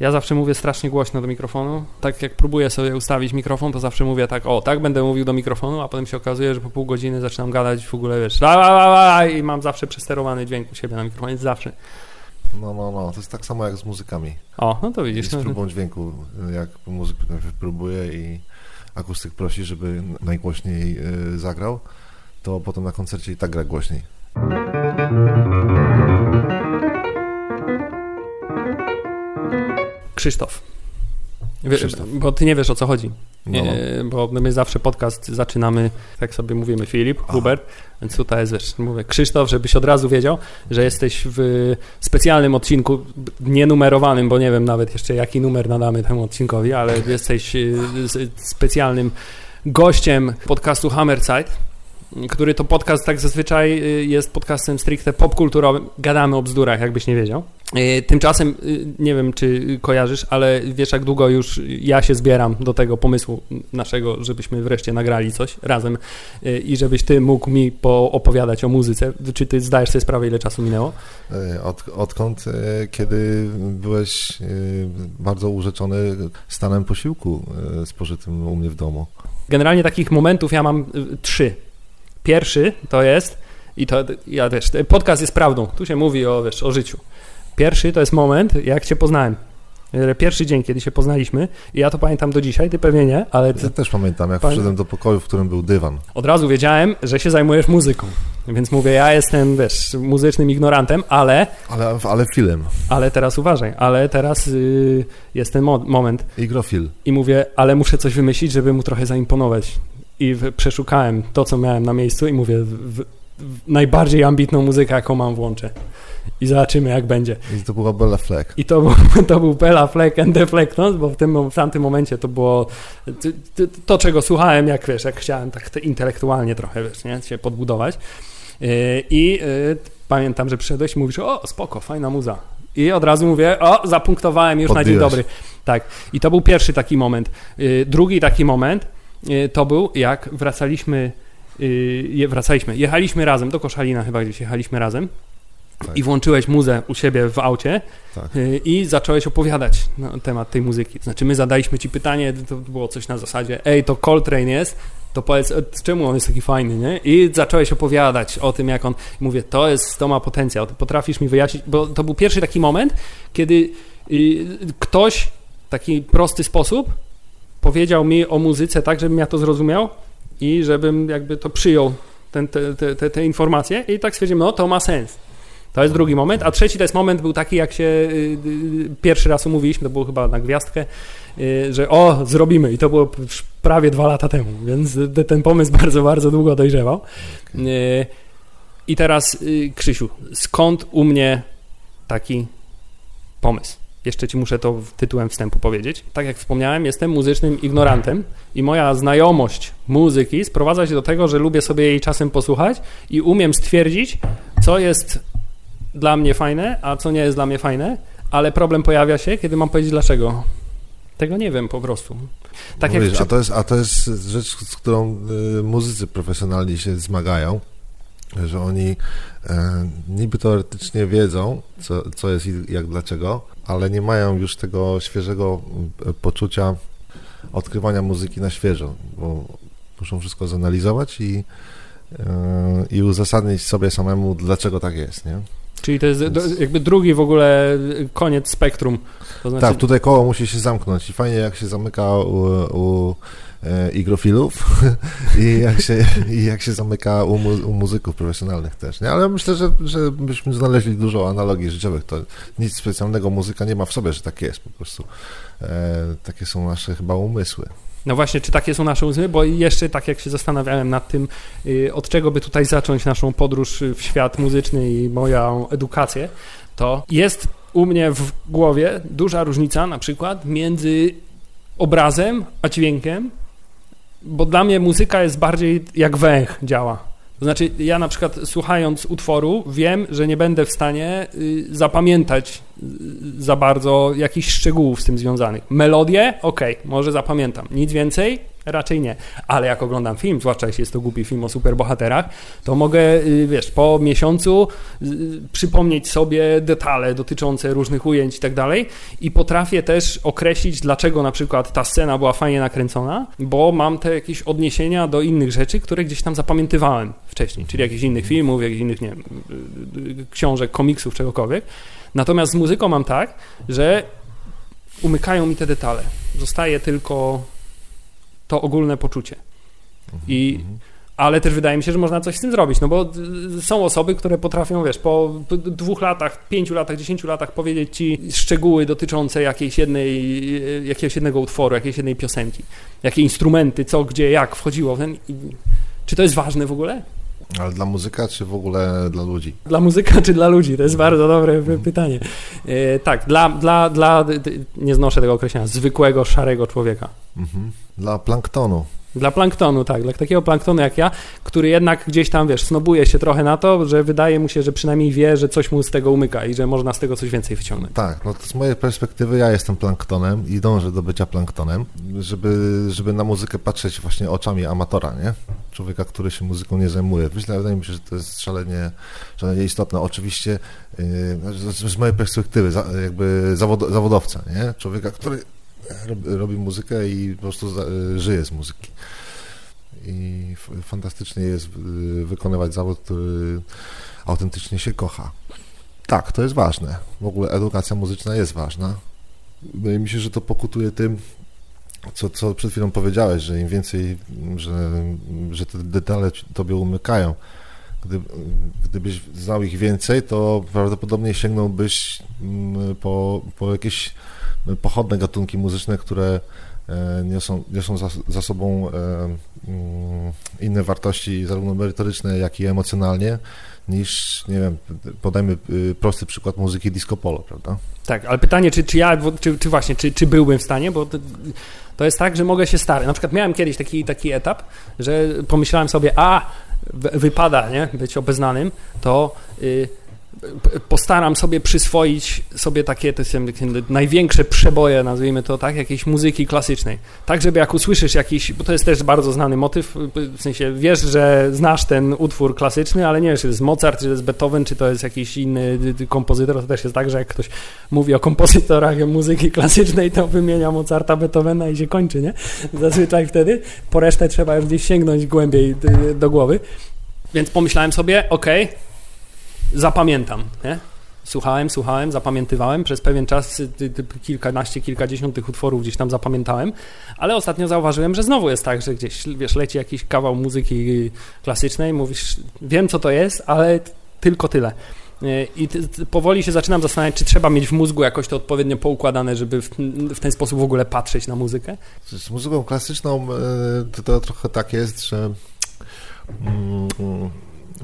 Ja zawsze mówię strasznie głośno do mikrofonu. Tak jak próbuję sobie ustawić mikrofon, to zawsze mówię tak, o, tak będę mówił do mikrofonu, a potem się okazuje, że po pół godziny zaczynam gadać w ogóle, wiesz, la, la, la, la, i mam zawsze przesterowany dźwięk u siebie na mikrofonie, zawsze. No, no, no, to jest tak samo jak z muzykami. O, no to widzisz. Z próbą dźwięku, jak muzyk próbuje i akustyk prosi, żeby najgłośniej y, zagrał, to potem na koncercie i tak gra głośniej. Krzysztof. Krzysztof. Bo ty nie wiesz o co chodzi. No. bo my zawsze podcast zaczynamy, tak sobie mówimy, Filip, Aha. Hubert, więc tutaj jest, wiesz, mówię, Krzysztof, żebyś od razu wiedział, że jesteś w specjalnym odcinku, nienumerowanym, bo nie wiem nawet jeszcze jaki numer nadamy temu odcinkowi, ale jesteś y, specjalnym gościem podcastu Hammerside który to podcast tak zazwyczaj y, jest podcastem stricte popkulturowym. Gadamy o bzdurach, jakbyś nie wiedział. Y, tymczasem, y, nie wiem czy kojarzysz, ale wiesz jak długo już ja się zbieram do tego pomysłu naszego, żebyśmy wreszcie nagrali coś razem i żebyś ty mógł mi opowiadać o muzyce. Czy ty zdajesz sobie sprawę, ile czasu minęło? Od, odkąd, kiedy byłeś bardzo urzeczony stanem posiłku spożytym u mnie w domu? Generalnie takich momentów ja mam trzy Pierwszy to jest, i to, ja wiesz, podcast jest prawdą, tu się mówi o, wiesz, o życiu. Pierwszy to jest moment, jak cię poznałem. Pierwszy dzień, kiedy się poznaliśmy, i ja to pamiętam do dzisiaj, ty pewnie nie, ale. Ja też pamiętam, jak wszedłem do pokoju, w którym był dywan. Od razu wiedziałem, że się zajmujesz muzyką. Więc mówię, ja jestem, wiesz, muzycznym ignorantem, ale. Ale, ale filem. Ale teraz uważaj, ale teraz yy, jest ten mo moment. Igrofil. I mówię, ale muszę coś wymyślić, żeby mu trochę zaimponować i przeszukałem to, co miałem na miejscu i mówię, w, w, najbardziej ambitną muzykę, jaką mam, włączę. I zobaczymy, jak będzie. I to była Bella Fleck. I to był, to był Bella Fleck and the no, bo w, tym, w tamtym momencie to było to, to, czego słuchałem, jak wiesz, jak chciałem tak intelektualnie trochę, wiesz, nie, się podbudować. Yy, I yy, pamiętam, że przyszedłeś i mówisz, o, spoko, fajna muza. I od razu mówię, o, zapunktowałem już Podbiłeś. na dzień dobry. Tak. I to był pierwszy taki moment. Yy, drugi taki moment, to był, jak wracaliśmy, e, wracaliśmy, jechaliśmy razem, do Koszalina chyba gdzieś jechaliśmy razem tak. i włączyłeś muzę u siebie w aucie tak. E, i zacząłeś opowiadać na temat tej muzyki. Znaczy my zadaliśmy ci pytanie, to było coś na zasadzie, ej, to Coltrane jest, to powiedz, czemu on jest taki fajny, nie? I zacząłeś opowiadać o tym, jak on, mówię, to jest, to ma potencjał, potrafisz mi wyjaśnić, bo to był pierwszy taki moment, kiedy ktoś w taki prosty sposób powiedział mi o muzyce tak, żebym ja to zrozumiał i żebym jakby to przyjął, ten, te, te, te, informacje i tak stwierdziłem, no to ma sens. To jest drugi moment, a trzeci to jest moment był taki, jak się y, y, pierwszy raz umówiliśmy, to było chyba na gwiazdkę, y, że o, zrobimy i to było prawie dwa lata temu, więc ten pomysł bardzo, bardzo długo dojrzewał. I teraz Krzysiu, skąd u mnie taki pomysł? Jeszcze ci muszę to tytułem wstępu powiedzieć. Tak jak wspomniałem, jestem muzycznym ignorantem i moja znajomość muzyki sprowadza się do tego, że lubię sobie jej czasem posłuchać i umiem stwierdzić, co jest dla mnie fajne, a co nie jest dla mnie fajne, ale problem pojawia się, kiedy mam powiedzieć dlaczego. Tego nie wiem po prostu. Tak no jak a, to jest, a to jest rzecz, z którą y, muzycy profesjonalni się zmagają że oni niby teoretycznie wiedzą, co, co jest i jak dlaczego, ale nie mają już tego świeżego e, poczucia odkrywania muzyki na świeżo, bo muszą wszystko zanalizować i, e, i uzasadnić sobie samemu, dlaczego tak jest, nie? Czyli to jest Więc... jakby drugi w ogóle koniec spektrum. Znaczy... Tak, tutaj koło musi się zamknąć i fajnie jak się zamyka u, u E, igrofilów i jak się, i jak się zamyka u, mu, u muzyków profesjonalnych też. Nie? Ale myślę, że, że byśmy znaleźli dużo analogii życiowych. To nic specjalnego muzyka nie ma w sobie, że tak jest po prostu. E, takie są nasze chyba umysły. No właśnie, czy takie są nasze umysły? Bo jeszcze tak jak się zastanawiałem nad tym, y, od czego by tutaj zacząć naszą podróż w świat muzyczny i moją edukację, to jest u mnie w głowie duża różnica na przykład między obrazem a dźwiękiem, bo dla mnie muzyka jest bardziej jak węch działa. To znaczy, ja na przykład słuchając utworu wiem, że nie będę w stanie y, zapamiętać y, za bardzo jakichś szczegółów z tym związanych. Melodię, ok, może zapamiętam. Nic więcej, Raczej nie. Ale jak oglądam film, zwłaszcza jeśli jest to głupi film o superbohaterach, to mogę, y, wiesz, po miesiącu y, przypomnieć sobie detale dotyczące różnych ujęć i tak dalej i potrafię też określić, dlaczego na przykład ta scena była fajnie nakręcona, bo mam te jakieś odniesienia do innych rzeczy, które gdzieś tam zapamiętywałem wcześniej, czyli jakichś innych filmów, jakichś innych, nie wiem, y, książek, komiksów, czegokolwiek. Natomiast z muzyką mam tak, że umykają mi te detale. Zostaje tylko to ogólne poczucie. I, ale też wydaje mi się, że można coś z tym zrobić, no bo są osoby, które potrafią, wiesz, po dwóch latach, pięciu latach, dziesięciu latach powiedzieć ci szczegóły dotyczące jakiejś jednej, jakiegoś jednego utworu, jakiejś jednej piosenki, jakie instrumenty, co, gdzie, jak wchodziło. Ten, czy to jest ważne w ogóle? Ale dla muzyka, czy w ogóle dla ludzi? Dla muzyka, czy dla ludzi? To jest bardzo dobre mhm. pytanie. E, tak, dla, dla, dla, nie znoszę tego określenia, zwykłego, szarego człowieka. Mhm. Dla planktonu. Dla planktonu, tak, dla takiego planktonu jak ja, który jednak gdzieś tam, wiesz, snobuje się trochę na to, że wydaje mu się, że przynajmniej wie, że coś mu z tego umyka i że można z tego coś więcej wyciągnąć. Tak, no to z mojej perspektywy ja jestem planktonem i dążę do bycia planktonem, żeby, żeby na muzykę patrzeć właśnie oczami amatora, nie? Człowieka, który się muzyką nie zajmuje. Myślę, wydaje mi się, że to jest szalenie, szalenie istotne. Oczywiście yy, z, z, mojej perspektywy, jakby zawod, zawodowca, nie? Człowieka, który robi, muzykę i po prostu żyje z muzyki. I fantastycznie jest y, wykonywać zawód, który autentycznie się kocha. Tak, to jest ważne. W ogóle edukacja muzyczna jest ważna. Wydaje mi się, że to pokutuje tym, co, co przed chwilą powiedziałeś, że im więcej, że, że te detale tobie umykają. Gdy, gdybyś znał ich więcej, to prawdopodobnie sięgnąłbyś mm, po, po jakieś pochodne gatunki muzyczne, które e, niosą, niosą za, za sobą e, mm, inne wartości, zarówno merytoryczne, jak i emocjonalnie, niż, nie wiem, podajmy y, prosty przykład muzyki disco polo, prawda? Tak, ale pytanie, czy, czy ja, czy, czy właśnie, czy, czy byłbym w stanie, bo to, to jest tak, że mogę się stary. Na przykład miałem kiedyś taki, taki etap, że pomyślałem sobie, a, wypada, nie, być obeznanym, to... Y, postaram sobie przyswoić sobie takie, są największe przeboje, nazwijmy to tak, jakiejś muzyki klasycznej. Tak, żeby jak usłyszysz jakiś, bo to jest też bardzo znany motyw, w sensie wiesz, że znasz ten utwór klasyczny, ale nie wiesz, czy to jest Mozart, czy to jest Beethoven, czy to jest jakiś inny kompozytor, to też jest tak, że jak ktoś mówi o kompozytorach muzyki klasycznej, to wymienia Mozarta, Beethovena i się kończy, nie? Zazwyczaj wtedy, po resztę trzeba już gdzieś sięgnąć głębiej do głowy. Więc pomyślałem sobie, okej, okay, zapamiętam, nie? Słuchałem, słuchałem, zapamiętywałem. Przez pewien czas kilkanaście, kilkadziesiąt tych utworów gdzieś tam zapamiętałem, ale ostatnio zauważyłem, że znowu jest tak, że gdzieś, wiesz, leci jakiś kawał muzyki klasycznej, mówisz, wiem co to jest, ale tylko tyle. I powoli się zaczynam zastanawiać, czy trzeba mieć w mózgu jakoś to odpowiednio poukładane, żeby w, w ten sposób w ogóle patrzeć na muzykę. Z muzyką klasyczną e, to, to trochę tak jest, że mm,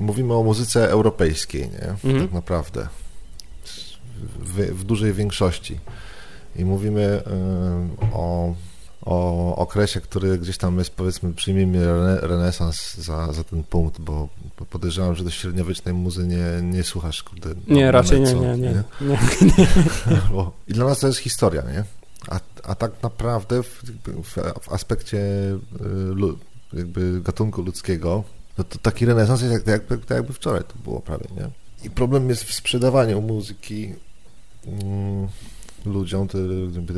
mówimy o muzyce europejskiej, nie? Mhm. Tak naprawdę. W, w, dużej większości. I mówimy y, o, o okresie, który gdzieś tam jest, powiedzmy, przyjmijmy renesans za, za ten punkt, bo podejrzewam, że do średniowiecznej muzy nie, nie słuchasz, kurde. Nie, raczej nie, nie, nie. nie. I dla nas to jest historia, nie? A, a tak naprawdę w, w, w aspekcie y, jakby gatunku ludzkiego no to taki renesans jest jak, jak, jakby wczoraj to było prawie, nie? I problem jest w sprzedawaniu muzyki mm, ludziom, te,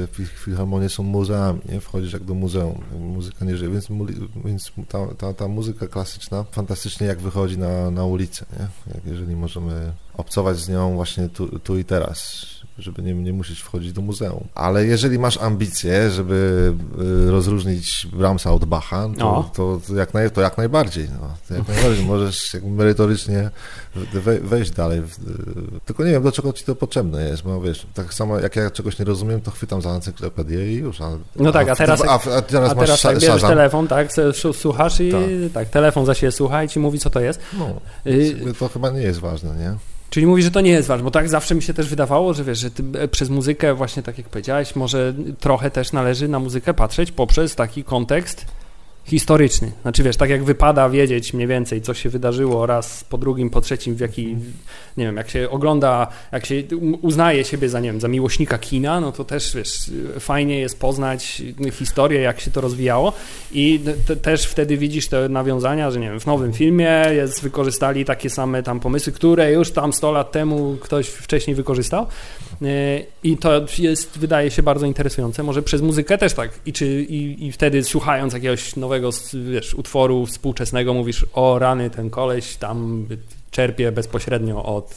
te filharmonie są muzeami, nie? Wchodzisz jak do muzeum, muzyka nie żyje, więc, więc ta, ta, ta muzyka klasyczna fantastycznie jak wychodzi na, na ulicę, nie? Jak jeżeli możemy obcować z nią właśnie tu, tu i teraz, żeby nie, nie musieć wchodzić do muzeum. Ale jeżeli masz ambicje, żeby y, rozróżnić Brahmsa od Bacha, to, no. to, to, jak, naj, to jak najbardziej. No. Jak najbardziej możesz merytorycznie wejść dalej. Tylko nie wiem, do czego ci to potrzebne jest, bo wiesz, tak samo jak ja czegoś nie rozumiem, to chwytam za encyklopedię i już. A, no tak, a teraz, a, a, a teraz, a teraz jak bierzesz telefon, tak, słuchasz i tak. tak, telefon za siebie słucha i ci mówi, co to jest. No, y to chyba nie jest ważne, nie? Czyli mówi, że to nie jest ważne, bo tak zawsze mi się też wydawało, że wiesz, że e, przez muzykę, właśnie tak jak powiedziałeś, może trochę też należy na muzykę patrzeć poprzez taki kontekst historyczny. Znaczy wiesz, tak jak wypada wiedzieć mniej więcej, co się wydarzyło raz po drugim, po trzecim, w jaki, nie wiem, jak się ogląda, jak się uznaje siebie za, nie wiem, za miłośnika kina, no to też, wiesz, fajnie jest poznać historię, jak się to rozwijało i te, też wtedy widzisz te nawiązania, że nie wiem, w nowym filmie jest, wykorzystali takie same tam pomysły, które już tam 100 lat temu ktoś wcześniej wykorzystał i to jest, wydaje się bardzo interesujące. Może przez muzykę też tak i, czy, i, i wtedy słuchając jakiegoś nowego wiesz, utworu współczesnego mówisz, o rany, ten koleś tam czerpie bezpośrednio od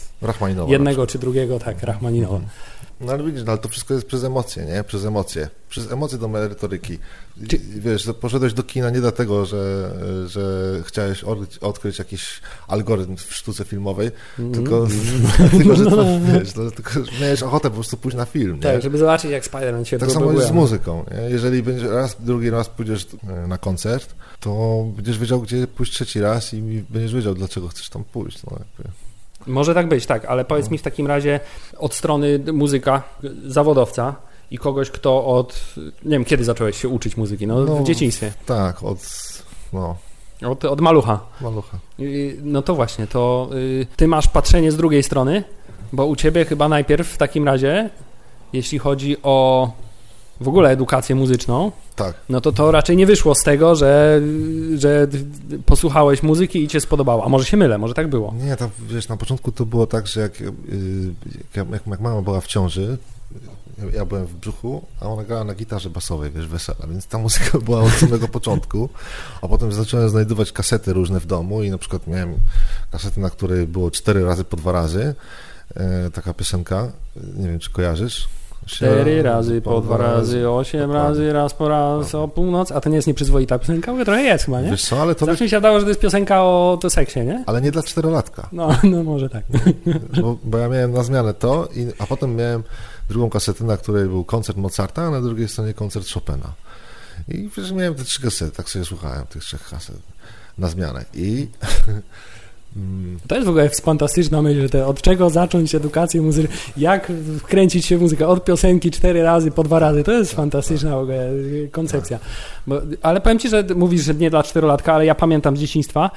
jednego czy drugiego, tak, Rachmaninowa. Mhm. No ale widzisz, no, ale to wszystko jest przez emocje, nie? Przez emocje. Przez emocje do merytoryki. Czy... Wiesz, poszedłeś do kina nie dlatego, że, że chciałeś odkryć jakiś algorytm w sztuce filmowej, mm. tylko dlatego, że to, wiesz, no, tylko, że miałeś ochotę po prostu pójść na film, nie? Tak, żeby zobaczyć, jak Spider-Man się Tak samo jest z muzyką. Nie? Jeżeli będziesz raz, drugi raz pójdziesz na koncert, to będziesz wiedział, gdzie pójść trzeci raz i będziesz wiedział, dlaczego chcesz tam pójść. No, jakby. Może tak być, tak, ale powiedz no. mi w takim razie od strony muzyka, zawodowca i kogoś, kto od, nie wiem, kiedy zacząłeś się uczyć muzyki? No, no w dzieciństwie. Tak, od, no, od, od malucha. Malucha. No to właśnie, to y, ty masz patrzenie z drugiej strony, bo u ciebie chyba najpierw w takim razie, jeśli chodzi o w ogóle edukację muzyczną, tak. no to to raczej nie wyszło z tego, że, że posłuchałeś muzyki i cię spodobało. A może się mylę, może tak było? Nie, to wiesz, na początku to było tak, że jak, y, jak, jak, mama była w ciąży, ja byłem w brzuchu, a ona grała na gitarze basowej, wiesz, wesela, więc ta muzyka była od samego początku, a potem zacząłem znajdować kasety różne w domu i na przykład miałem kasety, na której było cztery razy po dwa razy, e, taka piosenka, nie wiem, czy kojarzysz, Cztery razy, po dwa razy, osiem razy, raz po raz o północ. A to nie jest nieprzyzwoita piosenka? Bo trochę jest chyba, nie? Wiesz co, ale to... Zawsze mi się dało, że to jest piosenka o to seksie, nie? Ale nie dla czterolatka. No, no może tak. Bo, bo ja miałem na zmianę to, i, a potem miałem drugą kasetę, na której był koncert Mozarta, a na drugiej stronie koncert Chopina. I wiesz, miałem te trzy kasety, tak sobie słuchałem tych trzech kaset na zmianę. I To jest w ogóle fantastyczna myśl, że od czego zacząć edukację muzyczną, jak wkręcić się w muzykę, od piosenki cztery razy, po dwa razy, to jest fantastyczna w ogóle koncepcja. Bo, ale powiem Ci, że mówisz, że nie dla czterolatka, ale ja pamiętam z dzieciństwa,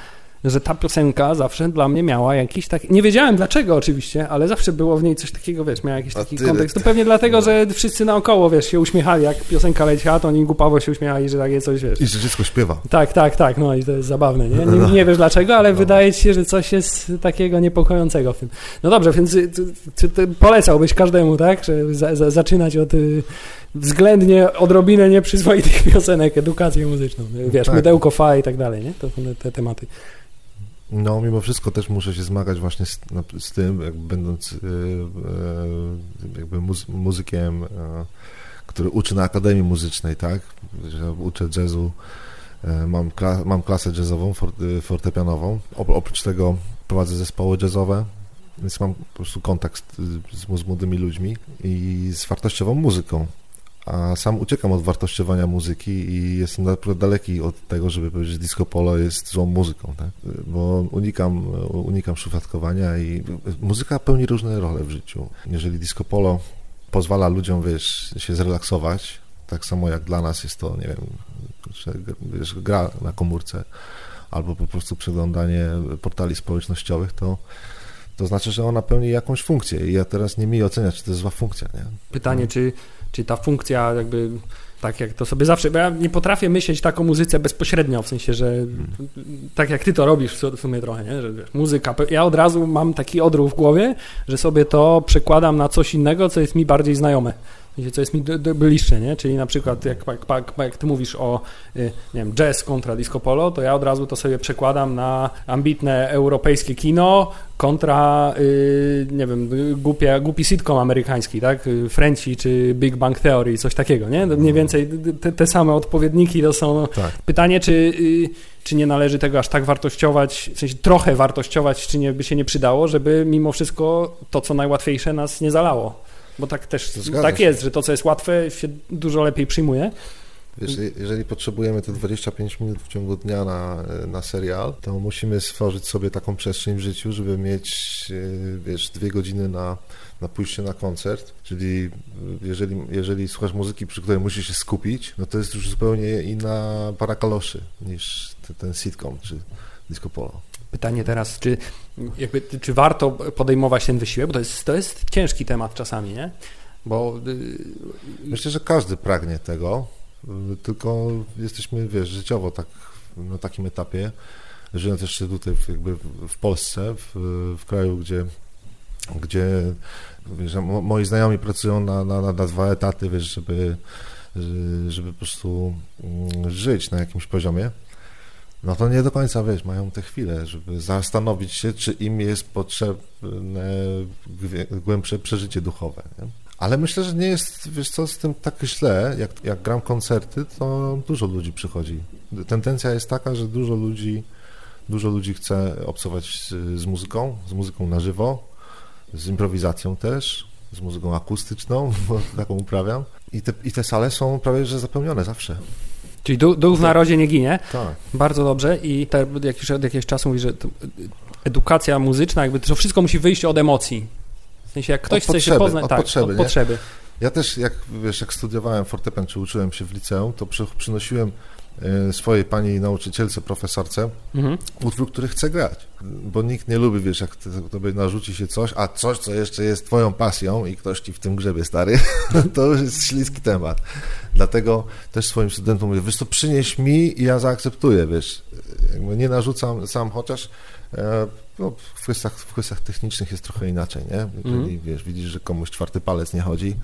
że ta piosenka zawsze dla mnie miała jakiś taki, nie wiedziałem dlaczego oczywiście, ale zawsze było w niej coś takiego, wiesz, miała jakiś taki kontekst. To pewnie dlatego, no. że wszyscy naokoło, wiesz, się uśmiechali, jak piosenka leciała, to oni głupawo się uśmiechali, że takie coś, wiesz. I że dziecko śpiewa. Tak, tak, tak, no i to jest zabawne, nie? Nie, nie wiesz dlaczego, ale no. wydaje ci się, że coś jest takiego niepokojącego w tym. No dobrze, więc czy, ty polecałbyś każdemu, tak, że za, za, zaczynać od y, względnie odrobinę nieprzyzwoitych piosenek, edukację muzyczną, wiesz, tak. mydełko fa i tak dalej, nie? To te, te tematy. No, mimo wszystko też muszę się zmagać właśnie z, z tym, będąc yy, yy, jakby muzy muzykiem, yy, który uczy na Akademii Muzycznej, tak? Że uczę jazzu, mam, kla mam klasę jazzową, fortepianową. Oprócz tego prowadzę zespoły jazzowe, więc mam po prostu kontakt z, z młodymi ludźmi i z wartościową muzyką a sam uciekam od wartościowania muzyki i jestem naprawdę daleki od tego, żeby powiedzieć, że disco polo jest złą muzyką, tak? bo unikam, unikam szufladkowania i muzyka pełni różne role w życiu. Jeżeli disco polo pozwala ludziom, wiesz, się zrelaksować, tak samo jak dla nas jest to, nie wiem, wiesz, gra na komórce albo po prostu przeglądanie portali społecznościowych, to to znaczy, że ona pełni jakąś funkcję i ja teraz nie mi oceniać, czy to jest zła funkcja. Nie? Pytanie, czy czy ta funkcja jakby tak jak to sobie zawsze, bo ja nie potrafię myśleć tak o muzyce bezpośrednio, w sensie, że tak jak ty to robisz w sumie trochę, nie? że muzyka, ja od razu mam taki odruch w głowie, że sobie to przekładam na coś innego, co jest mi bardziej znajome co jest mi bliższe, nie? Czyli na przykład jak, jak, jak, jak ty mówisz o y, nie wiem, jazz kontra disco polo, to ja od razu to sobie przekładam na ambitne europejskie kino kontra, y, nie wiem, głupia, głupi sitcom amerykański, tak? Frenci czy Big Bang Theory, coś takiego, nie? Mniej mhm. więcej te, te same odpowiedniki to są... Tak. Pytanie, czy y, czy nie należy tego aż tak wartościować, w sensie trochę wartościować, czy nie by się nie przydało, żeby mimo wszystko to, co najłatwiejsze, nas nie zalało. Bo tak też tak się. jest, że to, co jest łatwe, się dużo lepiej przyjmuje. Wiesz, jeżeli potrzebujemy te 25 minut w ciągu dnia na, na serial, to musimy stworzyć sobie taką przestrzeń w życiu, żeby mieć, e, wiesz, dwie godziny na, na pójście na koncert, czyli jeżeli, jeżeli słuchasz muzyki, przy której musisz się skupić, no to jest już zupełnie inna para kaloszy niż ten, ten sitcom czy disco polo. Pytanie teraz, czy, jakby, czy warto podejmować ten wysiłek, bo to jest, to jest ciężki temat czasami, nie? Bo... Y, Myślę, że każdy pragnie tego, tylko jesteśmy, wiesz, życiowo tak na takim etapie, żyjąc jeszcze tutaj jakby w Polsce, w, w kraju, gdzie, gdzie wiesz, moi znajomi pracują na, na, na dwa etaty, wiesz, żeby, żeby po prostu mm, żyć na jakimś poziomie, no to nie do końca, wiesz, mają te chwile, żeby zastanowić się, czy im jest potrzebne głębsze przeżycie duchowe. Nie? Ale myślę, że nie jest, wiesz co, z tym tak źle, jak, jak gram koncerty, to dużo ludzi przychodzi. Tendencja jest taka, że dużo ludzi, dużo ludzi chce obcować z, muzyką, z muzyką na żywo, z improwizacją też, z muzyką akustyczną, bo taką uprawiam. I te, I te sale są prawie że zapełnione zawsze. Czyli duch, duch w narodzie nie ginie. Tak. Bardzo dobrze i te, jak już od jakiegoś czasu mówi, że edukacja muzyczna, jakby to wszystko musi wyjść od emocji. W sensie, jak ktoś od chce potrzeby, się poznać, od tak, potrzeby, od potrzeby. Ja też, jak wiesz, jak studiowałem fortepian, czy uczyłem się w liceum, to przy, przynosiłem e, swojej pani nauczycielce, profesorce, mhm. utwór, który chce grać. Bo nikt nie lubi, wiesz, jak tobie narzuci się coś, a coś, co jeszcze jest twoją pasją i ktoś ci w tym grzebie, stary, to już jest śliski temat. Dlatego też swoim studentom mówię, wiesz, to przynieś mi i ja zaakceptuję, wiesz. Jakby nie narzucam sam, chociaż e, no, w, kwestiach, w kwestiach technicznych jest trochę inaczej, nie? Jeżeli, mm. wiesz, widzisz, że komuś czwarty palec nie chodzi,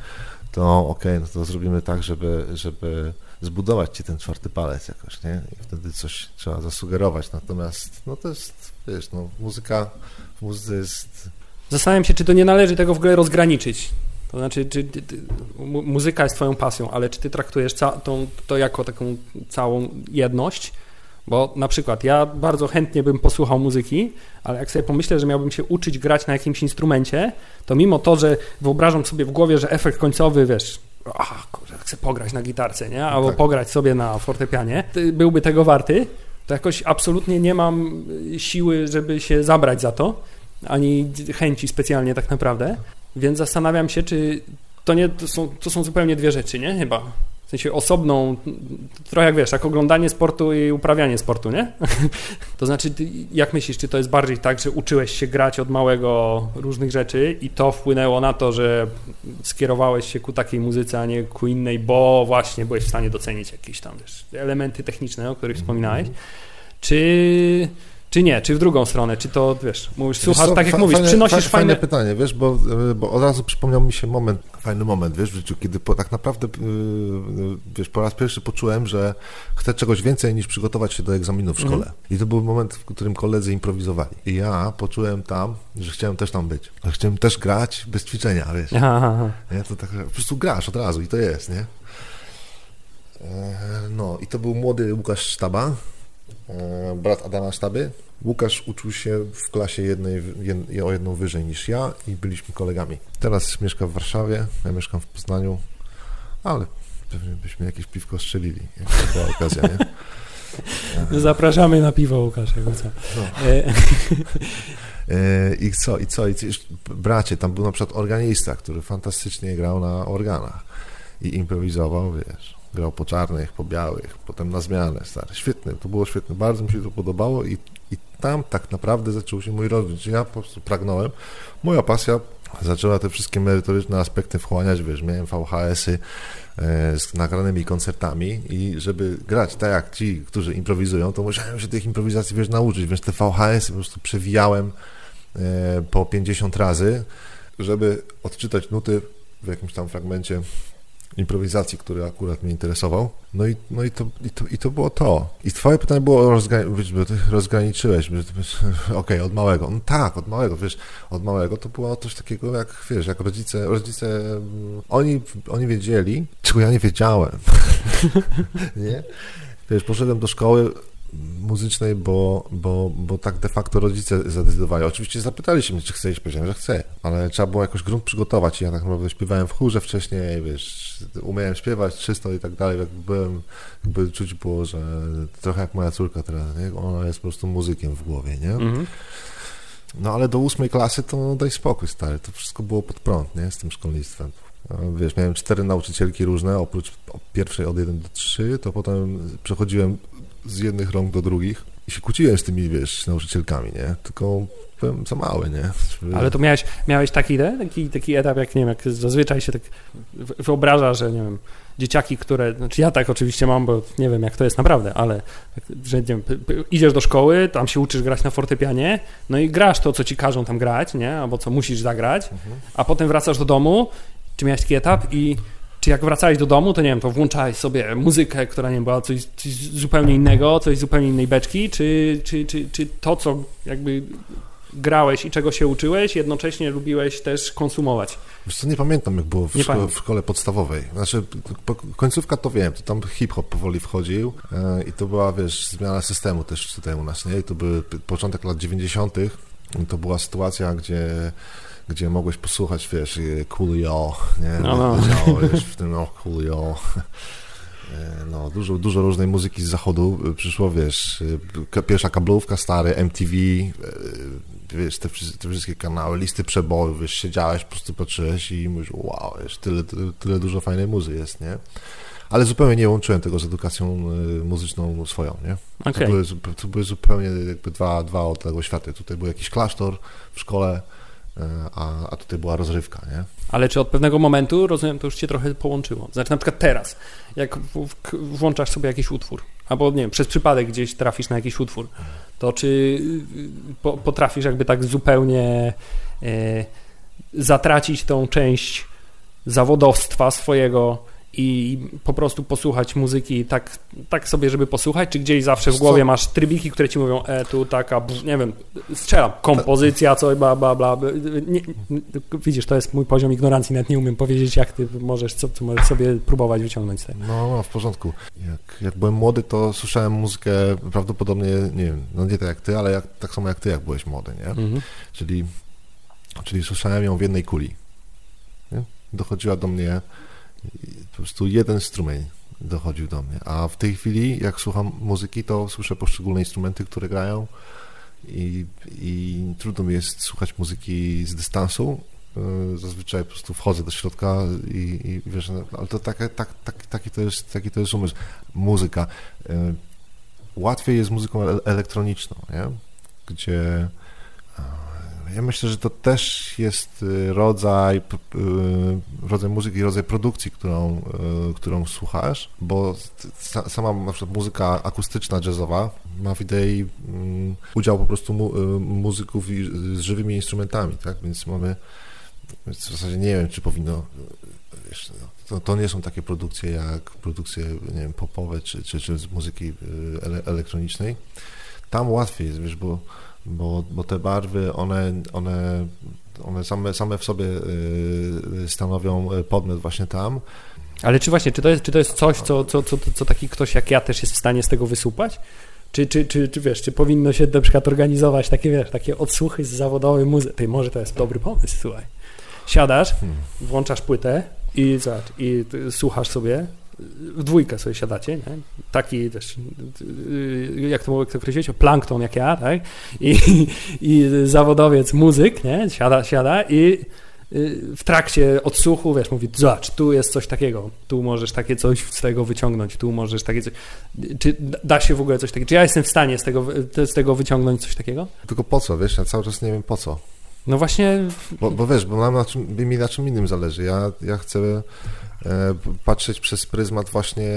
to okej, okay, no to zrobimy tak, żeby, żeby zbudować ci ten czwarty palec jakoś, nie? I wtedy coś trzeba zasugerować. Natomiast, no to jest, wiesz, no, muzyka, w muzyce jest... Zastanawiam się, czy to nie należy tego w ogóle rozgraniczyć. To znaczy, czy, ty, ty, muzyka jest twoją pasją, ale czy ty traktujesz tą, to jako taką całą jedność, bo na przykład ja bardzo chętnie bym posłuchał muzyki, ale jak sobie pomyślę, że miałbym się uczyć grać na jakimś instrumencie, to mimo to, że wyobrażam sobie w głowie, że efekt końcowy, wiesz, ach, kurde, chcę pograć na gitarce, nie? Albo tak. pograć sobie na fortepianie, byłby tego warty, to jakoś absolutnie nie mam siły, żeby się zabrać za to, ani chęci specjalnie tak naprawdę, więc zastanawiam się, czy to nie, to są, to są zupełnie dwie rzeczy, nie? Chyba. W sensie osobną, trochę jak wiesz, jak oglądanie sportu i uprawianie sportu, nie? to znaczy, jak myślisz, czy to jest bardziej tak, że uczyłeś się grać od małego różnych rzeczy i to wpłynęło na to, że skierowałeś się ku takiej muzyce, a nie ku innej, bo właśnie byłeś w stanie docenić jakieś tam wiesz, elementy techniczne, o których wspominałeś? Czy czy nie, czy w drugą stronę, czy to, wiesz, mówisz, słuchasz, tak jak mówisz, fajne, przynosisz fajne... Fajne pytanie, wiesz, bo, bo od razu przypomniał mi się moment, fajny moment, wiesz, w życiu, kiedy po, tak naprawdę, yy, wiesz, po raz pierwszy poczułem, że chcę czegoś więcej niż przygotować się do egzaminu w szkole. Mhm. I to był moment, w którym koledzy improwizowali. I ja poczułem tam, że chciałem też tam być. Chciałem też grać bez ćwiczenia, wiesz. Aha, aha. Nie? To tak, po prostu grasz od razu i to jest, nie? E, no i to był młody Łukasz Sztaba, e, brat Adama Sztaby, Łukasz uczył się w klasie jednej, jed, o jedną wyżej niż ja i byliśmy kolegami. Teraz mieszka w Warszawie, ja mieszkam w Poznaniu, ale pewnie byśmy jakieś piwko strzelili, jak to była okazja, nie? Zapraszamy na piwo, Łukasz, jakby co. No. E, e, I co, i co, i co, bracie, tam był na przykład organista, który fantastycznie grał na organach i improwizował, wiesz, grał po czarnych, po białych, potem na zmianę, stary, świetne, to było świetne, bardzo mi się to podobało i i tam tak naprawdę zaczął się mój rozwój. Ja po prostu pragnąłem. Moja pasja zaczęła te wszystkie merytoryczne aspekty wchłaniać, wiesz, miałem VHS-y e, z nagranymi koncertami i żeby grać tak jak ci, którzy improwizują, to musiałem się tych improwizacji, wiesz, nauczyć, więc te VHS-y po prostu przewijałem e, po 50 razy, żeby odczytać nuty w jakimś tam fragmencie improwizacji, który akurat mnie interesował. No i, no i, to, i, to, i to było to. I twoje pytanie było, rozgrani- rozgraniczyłeś, okej, okay, od małego. No tak, od małego, wiesz, od małego to było coś takiego jak, wiesz, jak rodzice, rodzice, mm, oni, oni wiedzieli, czego ja nie wiedziałem, nie? Wiesz, poszedłem do szkoły, muzycznej, bo, bo, bo tak de facto rodzice zadecydowali. Oczywiście zapytali się mnie, czy chcę iść, powiedziałem, że chcę, ale trzeba było jakoś grunt przygotować i ja tak naprawdę śpiewałem w chórze wcześniej, wiesz, umiałem śpiewać czysto i tak dalej, jak byłem, jakby czuć było, że trochę jak moja córka teraz, nie? ona jest po prostu muzykiem w głowie, nie? Mhm. No ale do ósmej klasy to daj spokój, stary, to wszystko było pod prąd, nie, z tym szkolnictwem. Wiesz, miałem cztery nauczycielki różne, oprócz pierwszej od 1 do 3, to potem przechodziłem z jednych rąk do drugich i się kłóciłem z tymi, wiesz, nauczycielkami, nie? Tylko byłem za mały, nie? Ale to miałeś, miałeś taki, taki, taki etap, jak nie wiem, jak zazwyczaj się tak wyobraża, że nie wiem, dzieciaki, które, znaczy ja tak oczywiście mam, bo nie wiem jak to jest naprawdę, ale tak, że nie wiem, idziesz do szkoły, tam się uczysz grać na fortepianie, no i grasz to, co ci każą tam grać, nie, albo co musisz zagrać, mhm. a potem wracasz do domu, czy miałeś taki etap i czy jak wracałeś do domu, to nie wiem, to włączałeś sobie muzykę, która nie była coś, coś zupełnie innego, coś zupełnie innej beczki, czy, czy, czy, czy to, co jakby grałeś i czego się uczyłeś, jednocześnie lubiłeś też konsumować? Wiesz co, nie pamiętam, jak było w, szkole, w szkole, podstawowej. Znaczy, końcówka to wiem, to tam hip-hop powoli wchodził e, i to była, wiesz, zmiana systemu też tutaj u nas, nie? I to był początek lat 90. to była sytuacja, gdzie gdzie mogłeś posłuchać, wiesz, Coolio, nie? No, no. Wiesz, w tym, no, Coolio. E, no, dużo, dużo różnej muzyki z zachodu przyszło, wiesz, e, pierwsza kablówka, stary, MTV, e, wiesz, te, te wszystkie kanały, listy przebojów, wiesz, siedziałeś, po prostu patrzyłeś i mówisz, wow, wiesz, tyle, tyle, tyle dużo fajnej muzy jest, nie? Ale zupełnie nie łączyłem tego z edukacją muzyczną swoją, nie? Okay. To, były, to były zupełnie jakby dwa, dwa odległe światy. Tutaj był jakiś klasztor w szkole, a, a tutaj była rozrywka, nie? Ale czy od pewnego momentu, rozumiem, to już cię trochę połączyło? Znaczy na przykład teraz, jak włączasz sobie jakiś utwór, albo nie wiem, przez przypadek gdzieś trafisz na jakiś utwór, to czy y, potrafisz jakby tak zupełnie e, zatracić tą część zawodowstwa swojego i po prostu posłuchać muzyki tak, tak sobie, żeby posłuchać, czy gdzieś zawsze w głowie masz trybiki, które ci mówią, e, tu taka, nie wiem, strzelam, kompozycja, co, bla, bla, bla. Nie, widzisz, to jest mój poziom ignorancji, nawet nie umiem powiedzieć, jak ty możesz, co, co możesz sobie próbować wyciągnąć z tego. No, no, w porządku. Jak, jak byłem młody, to słyszałem muzykę prawdopodobnie, nie wiem, no nie tak jak ty, ale jak, tak samo jak ty, jak byłeś młody, nie? Mhm. Czyli, czyli słyszałem ją w jednej kuli. Nie? Dochodziła do mnie po prostu jeden strumień dochodził do mnie. A w tej chwili, jak słucham muzyki, to słyszę poszczególne instrumenty, które grają i, i trudno mi jest słuchać muzyki z dystansu. Y, zazwyczaj po prostu wchodzę do środka i, i wiesz, no, ale to tak, tak, tak, taki, to jest, taki to jest umysł. Muzyka. Y, łatwiej jest muzyką elektroniczną, nie? gdzie ja myślę, że to też jest y, rodzaj, y, rodzaj muzyki, rodzaj produkcji, którą, y, którą słuchasz, bo sama na przykład muzyka akustyczna, jazzowa ma w idei mm, udział po prostu mu, muzyków z żywymi instrumentami, tak? Więc mamy, w zasadzie nie wiem, czy powinno, wiesz, no, to, to nie są takie produkcje jak produkcje, nie wiem, popowe, czy, czy, czy z muzyki elektronicznej. Tam łatwiej jest, wiesz, bo bo, bo te barwy, one, one, one same, same w sobie y, stanowią podmiot właśnie tam. Ale czy właśnie, czy to jest, czy to jest coś, co, co, co, co taki ktoś jak ja też jest w stanie z tego wysupać? Czy, czy, czy, czy wiesz, czy powinno się na przykład organizować takie, wiesz, takie odsłuchy z zawodowej muzyki? Ty, może to jest dobry pomysł, słuchaj. Siadasz, hmm. włączasz płytę i, zobacz, i słuchasz sobie w dwójkę sobie siadacie, nie? taki też, jak to mogę określić, plankton jak ja, tak? I, i zawodowiec, muzyk, nie? Siada, siada i y, w trakcie odsłuchu, wiesz, mówi, zobacz, tu jest coś takiego, tu możesz takie coś z tego wyciągnąć, tu możesz takie coś, czy da się w ogóle coś takiego, czy ja jestem w stanie z tego, z tego wyciągnąć coś takiego? Tylko po co, wiesz, ja cały czas nie wiem po co. No właśnie... Bo, bo wiesz, bo nam na czym, mi na czym innym zależy, ja, ja chcę patrzeć przez pryzmat właśnie,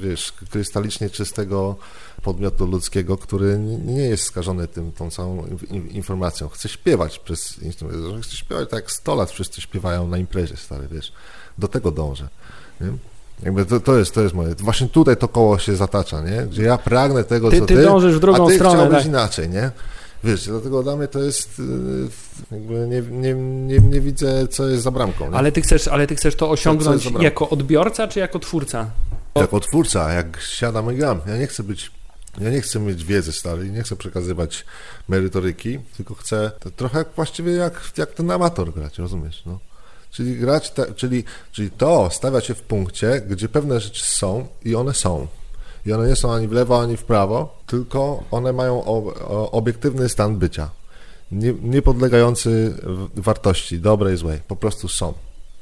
wiesz, krystalicznie czystego podmiotu ludzkiego, który nie jest skażony tym, tą całą informacją. Chce śpiewać przez instrument. Chce śpiewać tak jak 100 lat wszyscy śpiewają na imprezie, stary, wiesz. Do tego dążę. Nie? Jakby to, to, jest, to jest moje. Właśnie tutaj to koło się zatacza, nie? Gdzie ja pragnę tego, ty, co ty. Ty dążysz w drugą a ty stronę. chciałbyś tak. inaczej, nie? Wiesz, dlatego dla mnie to jest, jakby nie, nie, nie, nie widzę, co jest za bramką. Nie? Ale, ty chcesz, ale ty chcesz to osiągnąć jako odbiorca, czy jako twórca? Jako twórca, jak siadam i gram, ja nie chcę być ja nie chcę mieć wiedzy starej, nie chcę przekazywać merytoryki, tylko chcę trochę właściwie jak, jak ten amator grać, rozumiesz? No. Czyli grać, te, czyli, czyli to stawia się w punkcie, gdzie pewne rzeczy są i one są. I one nie są ani w lewo, ani w prawo, tylko one mają obiektywny stan bycia. Nie, nie podlegający wartości, dobrej, złej. Po prostu są.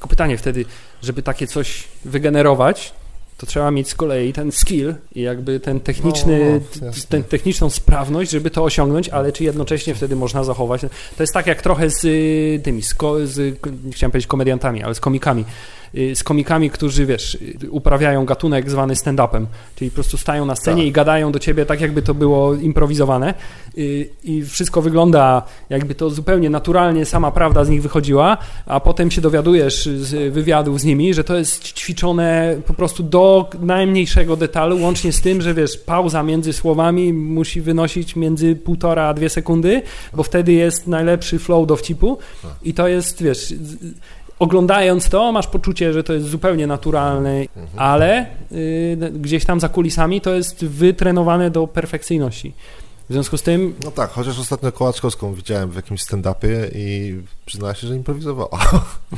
Pytanie wtedy, żeby takie coś wygenerować, to trzeba mieć z kolei ten skill i jakby ten techniczny, no, ten techniczną sprawność, żeby to osiągnąć, ale czy jednocześnie wtedy można zachować. To jest tak jak trochę z y, tymi, z, z chciałem powiedzieć komediantami, ale z komikami. Y, z komikami, którzy, wiesz, uprawiają gatunek zwany stand-upem, czyli po prostu stają na scenie tak. i gadają do ciebie tak, jakby to było improwizowane y, i wszystko wygląda, jakby to zupełnie naturalnie sama prawda z nich wychodziła, a potem się dowiadujesz z wywiadów z nimi, że to jest ćwiczone po prostu do najmniejszego detalu, łącznie z tym, że wiesz, pauza między słowami musi wynosić między półtora a dwie sekundy, bo wtedy jest najlepszy flow dowcipu tak. i to jest, wiesz, oglądając to, masz poczucie, że to jest zupełnie naturalne, mhm. ale y, gdzieś tam za kulisami to jest wytrenowane do perfekcyjności. W związku z tym... No tak, chociaż ostatnio Kołaczkowską widziałem w jakimś stand-upie i przyznała się, że improwizowała.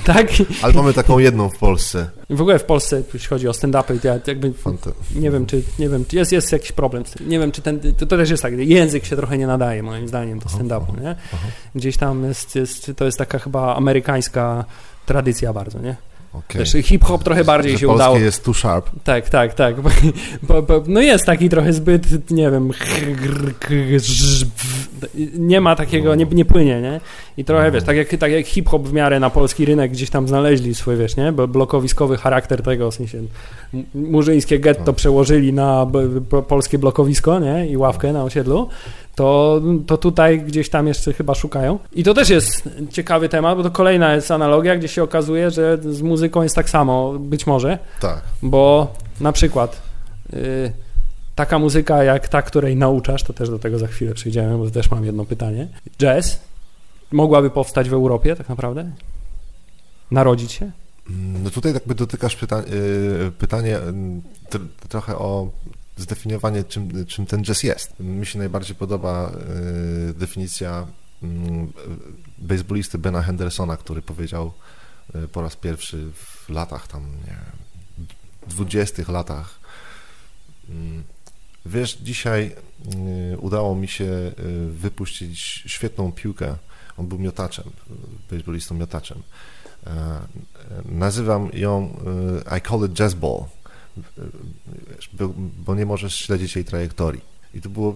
Tak? Ale mamy taką jedną w Polsce. W ogóle w Polsce, jeśli chodzi o stand-upy, ja jakby Fanta. nie wiem, czy nie wiem, jest, jest jakiś problem. Nie wiem, czy ten, to, to też jest tak, język się trochę nie nadaje moim zdaniem do stand-upu, nie? Gdzieś tam jest, jest, to jest taka chyba amerykańska tradycja bardzo, nie? Okay. hip-hop trochę bardziej się udało. jest too sharp. Tak, tak, tak. Bo, bo, no jest taki trochę zbyt, nie wiem, nie ma takiego, nie, nie płynie, nie? I trochę, wiesz, tak jak, tak jak hip-hop w miarę na polski rynek gdzieś tam znaleźli swój, wiesz, nie? Bo blokowiskowy charakter tego, w sensie murzyńskie getto przełożyli na polskie blokowisko, nie? I ławkę na osiedlu to, to tutaj gdzieś tam jeszcze chyba szukają. I to też jest ciekawy temat, bo to kolejna jest analogia, gdzie się okazuje, że z muzyką jest tak samo, być może. Tak. Bo na przykład y, taka muzyka jak ta, której nauczasz, to też do tego za chwilę przyjdziemy, bo też mam jedno pytanie. Jazz mogłaby powstać w Europie tak naprawdę? Narodzić się? No tutaj jakby dotykasz pyta y, pytanie y, trochę o zdefiniowanie, czym, czym ten jazz jest. Mi się najbardziej podoba y, definicja y, baseballisty Bena Hendersona, który powiedział po raz pierwszy w latach tam, nie dwudziestych latach. Mm, wiesz, dzisiaj udało mi się wypuścić świetną piłkę. On był miotaczem, baseballistą miotaczem. E, nazywam ją I call it jazz ball bo nie możesz śledzić jej trajektorii. I to było,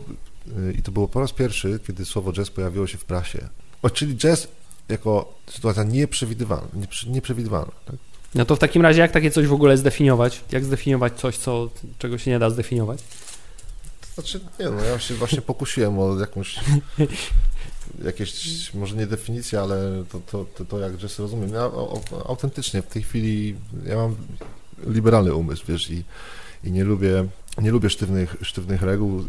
i to było po raz pierwszy, kiedy słowo jazz pojawiło się w prasie. O, czyli jazz jako sytuacja nieprzewidywalna. nieprzewidywalna tak? No to w takim razie jak takie coś w ogóle zdefiniować? Jak zdefiniować coś, co, czego się nie da zdefiniować? Znaczy, nie no, ja się właśnie pokusiłem o jakąś jakieś, może nie definicję, ale to, to, to, to jak jazz rozumiem. Ja o, autentycznie w tej chwili ja mam liberalny umysł, wiesz, i, i nie lubię nie lubię sztywnych, sztywnych reguł, y,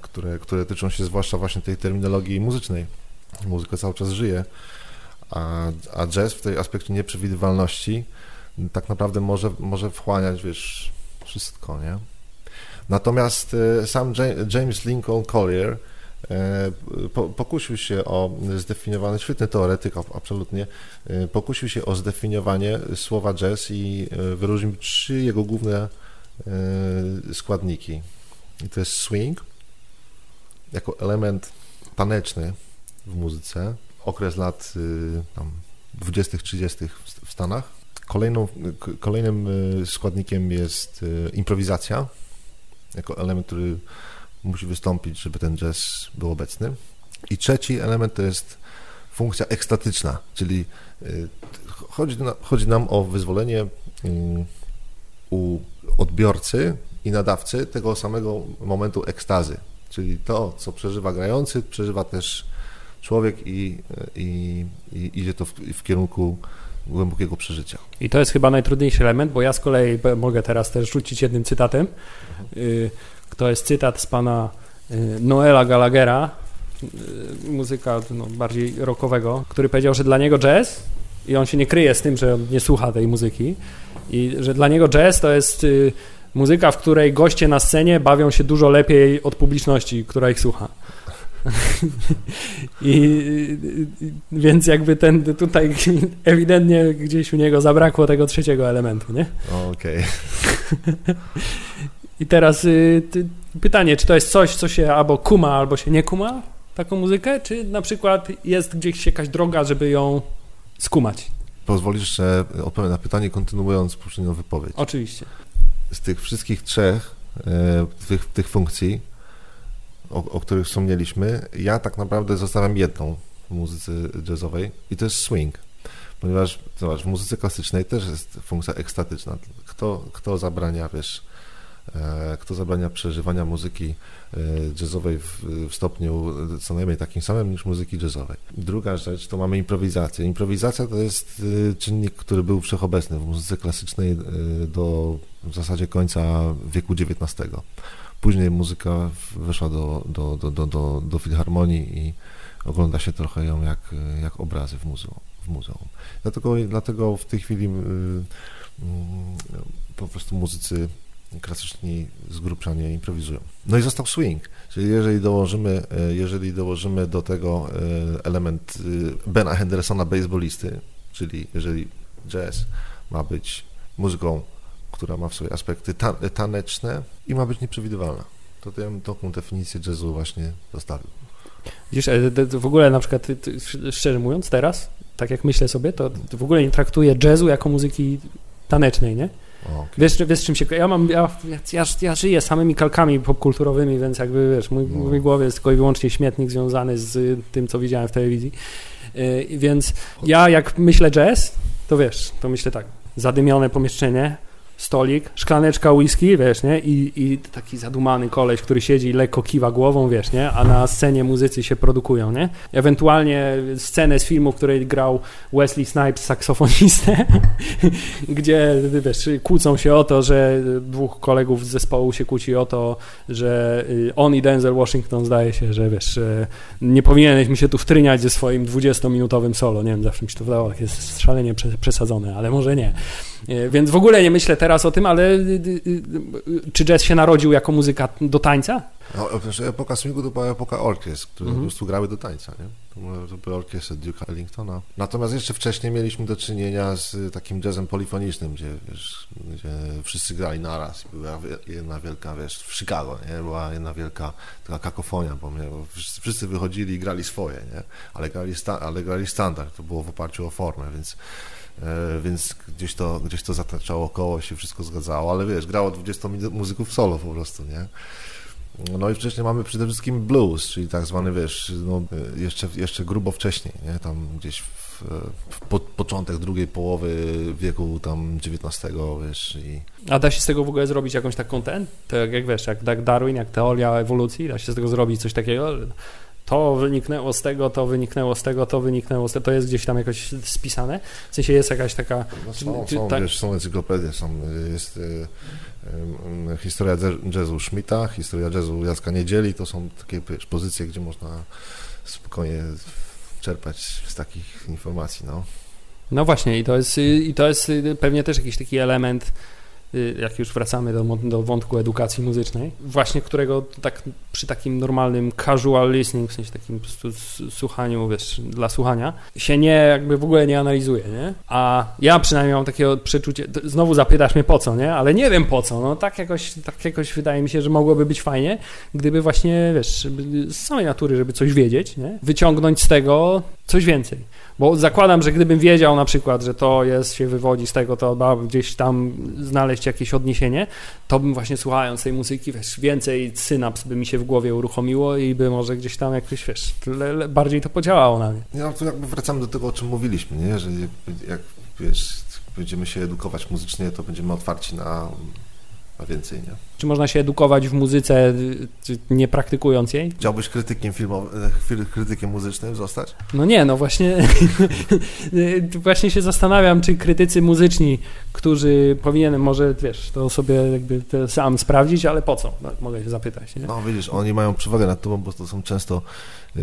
które, które tyczą się zwłaszcza właśnie tej terminologii muzycznej. Muzyka cały czas żyje, a, a jazz w tej aspekcie nieprzewidywalności tak naprawdę może, może wchłaniać, wiesz, wszystko, nie? Natomiast y, sam James Lincoln Collier pokusił się o zdefiniowanie, świetny teoretyk, absolutnie, e, pokusił się o zdefiniowanie słowa jazz i e, wyróżnił trzy jego główne składniki. I to jest swing, jako element taneczny w muzyce, okres lat tam, 20-30 w Stanach. Kolejną, kolejnym składnikiem jest improwizacja, jako element, który musi wystąpić, żeby ten jazz był obecny. I trzeci element to jest funkcja ekstatyczna, czyli y, chodzi, chodzi nam o wyzwolenie y, u odbiorcy i nadawcy tego samego momentu ekstazy, czyli to, co przeżywa grający, przeżywa też człowiek i, i, i idzie to w, w kierunku głębokiego przeżycia. I to jest chyba najtrudniejszy element, bo ja z kolei mogę teraz też rzucić jednym cytatem. Mhm. To jest cytat z pana y, Noela Gallaghera, y, muzyka no, bardziej rockowego, który powiedział, że dla niego jazz, i on się nie kryje z tym, że nie słucha tej muzyki, i że dla niego jazz to jest y, Muzyka, w której goście na scenie bawią się dużo lepiej od publiczności, która ich słucha. I, więc jakby ten tutaj ewidentnie gdzieś u niego zabrakło tego trzeciego elementu, nie? Okej. Okay. I teraz y, pytanie, czy to jest coś, co się albo kuma, albo się nie kuma, taką muzykę, czy na przykład jest gdzieś jakaś droga, żeby ją skumać? Pozwolisz, że odpowiem na pytanie, kontynuując poprzednią wypowiedź. Oczywiście. Z tych wszystkich trzech e, tych, tych funkcji, o, o, których wspomnieliśmy, ja tak naprawdę zostawiam jedną w muzyce jazzowej i to jest swing. Ponieważ zobacz, w muzyce klasycznej też jest funkcja ekstatyczna. Kto, kto zabrania, wiesz, kto zabrania przeżywania muzyki e, jazzowej w, w, stopniu co najmniej takim samym niż muzyki jazzowej. Druga rzecz to mamy improwizację. Improwizacja to jest e, czynnik, który był wszechobecny w muzyce klasycznej do w zasadzie końca wieku XIX. Później muzyka weszła do, do, do, do, do, do filharmonii i ogląda się trochę ją jak, jak obrazy w muzeum. W muzeum. Dlatego, dlatego w tej chwili yy, po prostu muzycy klasyczni zgrupczanie improwizują. No i został swing, czyli jeżeli dołożymy, y, jeżeli dołożymy do tego y, element y, Bena Hendersona, baseballisty, czyli jeżeli jazz ma być muzyką która ma w sobie aspekty ta taneczne i ma być nieprzewidywalna. To, ja bym taką definicję jazzu właśnie zostawił. Widzisz, e, w ogóle na przykład, szczerze mówiąc teraz, tak jak myślę sobie, to w ogóle nie traktuję jazzu jako muzyki tanecznej, nie? Okay. Wiesz, wiesz, czym się... Ja mam... Ja, ja, ja żyję samymi kalkami popkulturowymi, więc jakby, wiesz, mój, no. w mojej głowie jest tylko i wyłącznie śmietnik związany z tym, co widziałem w telewizji. Yy, więc ja jak myślę jazz, to wiesz, to myślę tak, zadymione pomieszczenie, stolik, szklaneczka whisky, wiesz, nie? I, I taki zadumany koleś, który siedzi i lekko kiwa głową, wiesz, nie? A na scenie muzycy się produkują, nie? Ewentualnie scenę z filmu, w której grał Wesley Snipes, saksofonistę, gdzie, wiesz, kłócą się o to, że dwóch kolegów z zespołu się kłóci o to, że y, on i Denzel Washington zdaje się, że wiesz, nie powinieneś mi się tu wtryniać ze swoim 20-minutowym solo, nie wiem, zawsze mi się to wydawało, jest szalenie przesadzone, ale może nie. Y, więc w ogóle nie myślę teraz o tym, ale y, czy jazz się narodził jako muzyka do tańca? No, epoka swingu to była epoka orkiestr, które mm -hmm. po prostu grały do tańca, nie? To były orkiestry Duke'a Ellingtona. Natomiast jeszcze wcześniej mieliśmy do czynienia z takim jazzem polifonicznym, gdzie, wiesz, gdzie wszyscy grali naraz. Była jedna wielka, wiesz, w Chicago, nie? Była jedna wielka taka kakofonia, bo, mnie, bo wszyscy wychodzili i grali swoje, nie? Ale grali, sta, ale grali standard, to było w oparciu o formę, więc więc gdzieś to, gdzieś to zataczało koło, się wszystko zgadzało, ale wiesz, grało 20 muzyków solo po prostu, nie? No i wcześniej mamy przede wszystkim blues, czyli tak zwany, wiesz, no, jeszcze, jeszcze grubo wcześniej, nie? tam gdzieś w, w po, początek drugiej połowy wieku tam XIX, wiesz. I... A da się z tego w ogóle zrobić jakąś taką ten, tak jak wiesz, jak Darwin, jak teoria ewolucji, da się z tego zrobić coś takiego, to wyniknęło z tego, to wyniknęło z tego, to wyniknęło z tego, to jest gdzieś tam jakoś spisane? W sensie jest jakaś taka... No są, są, tak? wiesz, są encyklopedie, są, jest y, historia jazzu Schmidta, historia jazzu Jacka Niedzieli, to są takie wiesz, pozycje, gdzie można spokojnie czerpać z takich informacji, no. No właśnie i to jest, i to jest pewnie też jakiś taki element Y, jak już wracamy do, do wątku edukacji muzycznej, właśnie którego tak przy takim normalnym casual listening, w sensie takim słuchaniu, wiesz, dla słuchania, się nie, jakby w ogóle nie analizuje, nie? A ja przynajmniej mam takie przeczucie, znowu zapytasz mnie po co, nie? Ale nie wiem po co, no tak jakoś, tak jakoś wydaje mi się, że mogłoby być fajnie, gdyby właśnie, wiesz, z samej natury, żeby coś wiedzieć, nie? Wyciągnąć z tego coś więcej. Bo zakładam, że gdybym wiedział na przykład, że to jest, się wywodzi z tego, to gdzieś tam znaleźć jakieś odniesienie, to bym właśnie słuchając tej muzyki, wiesz, więcej synaps by mi się w głowie uruchomiło i by może gdzieś tam jakoś, wiesz, le, bardziej to podziałało na mnie. No to jakby wracamy do tego, o czym mówiliśmy, nie? Że jak wiesz, będziemy się edukować muzycznie, to będziemy otwarci na więcej nie. Czy można się edukować w muzyce, nie praktykując jej? Chciałbyś krytykiem filmowym, krytykiem muzycznym zostać? No nie, no właśnie właśnie się zastanawiam, czy krytycy muzyczni, którzy powinienem może, wiesz, to sobie jakby sam sprawdzić, ale po co? No, mogę się zapytać. Nie? No widzisz, oni mają przewagę nad tobą, bo to są często yy,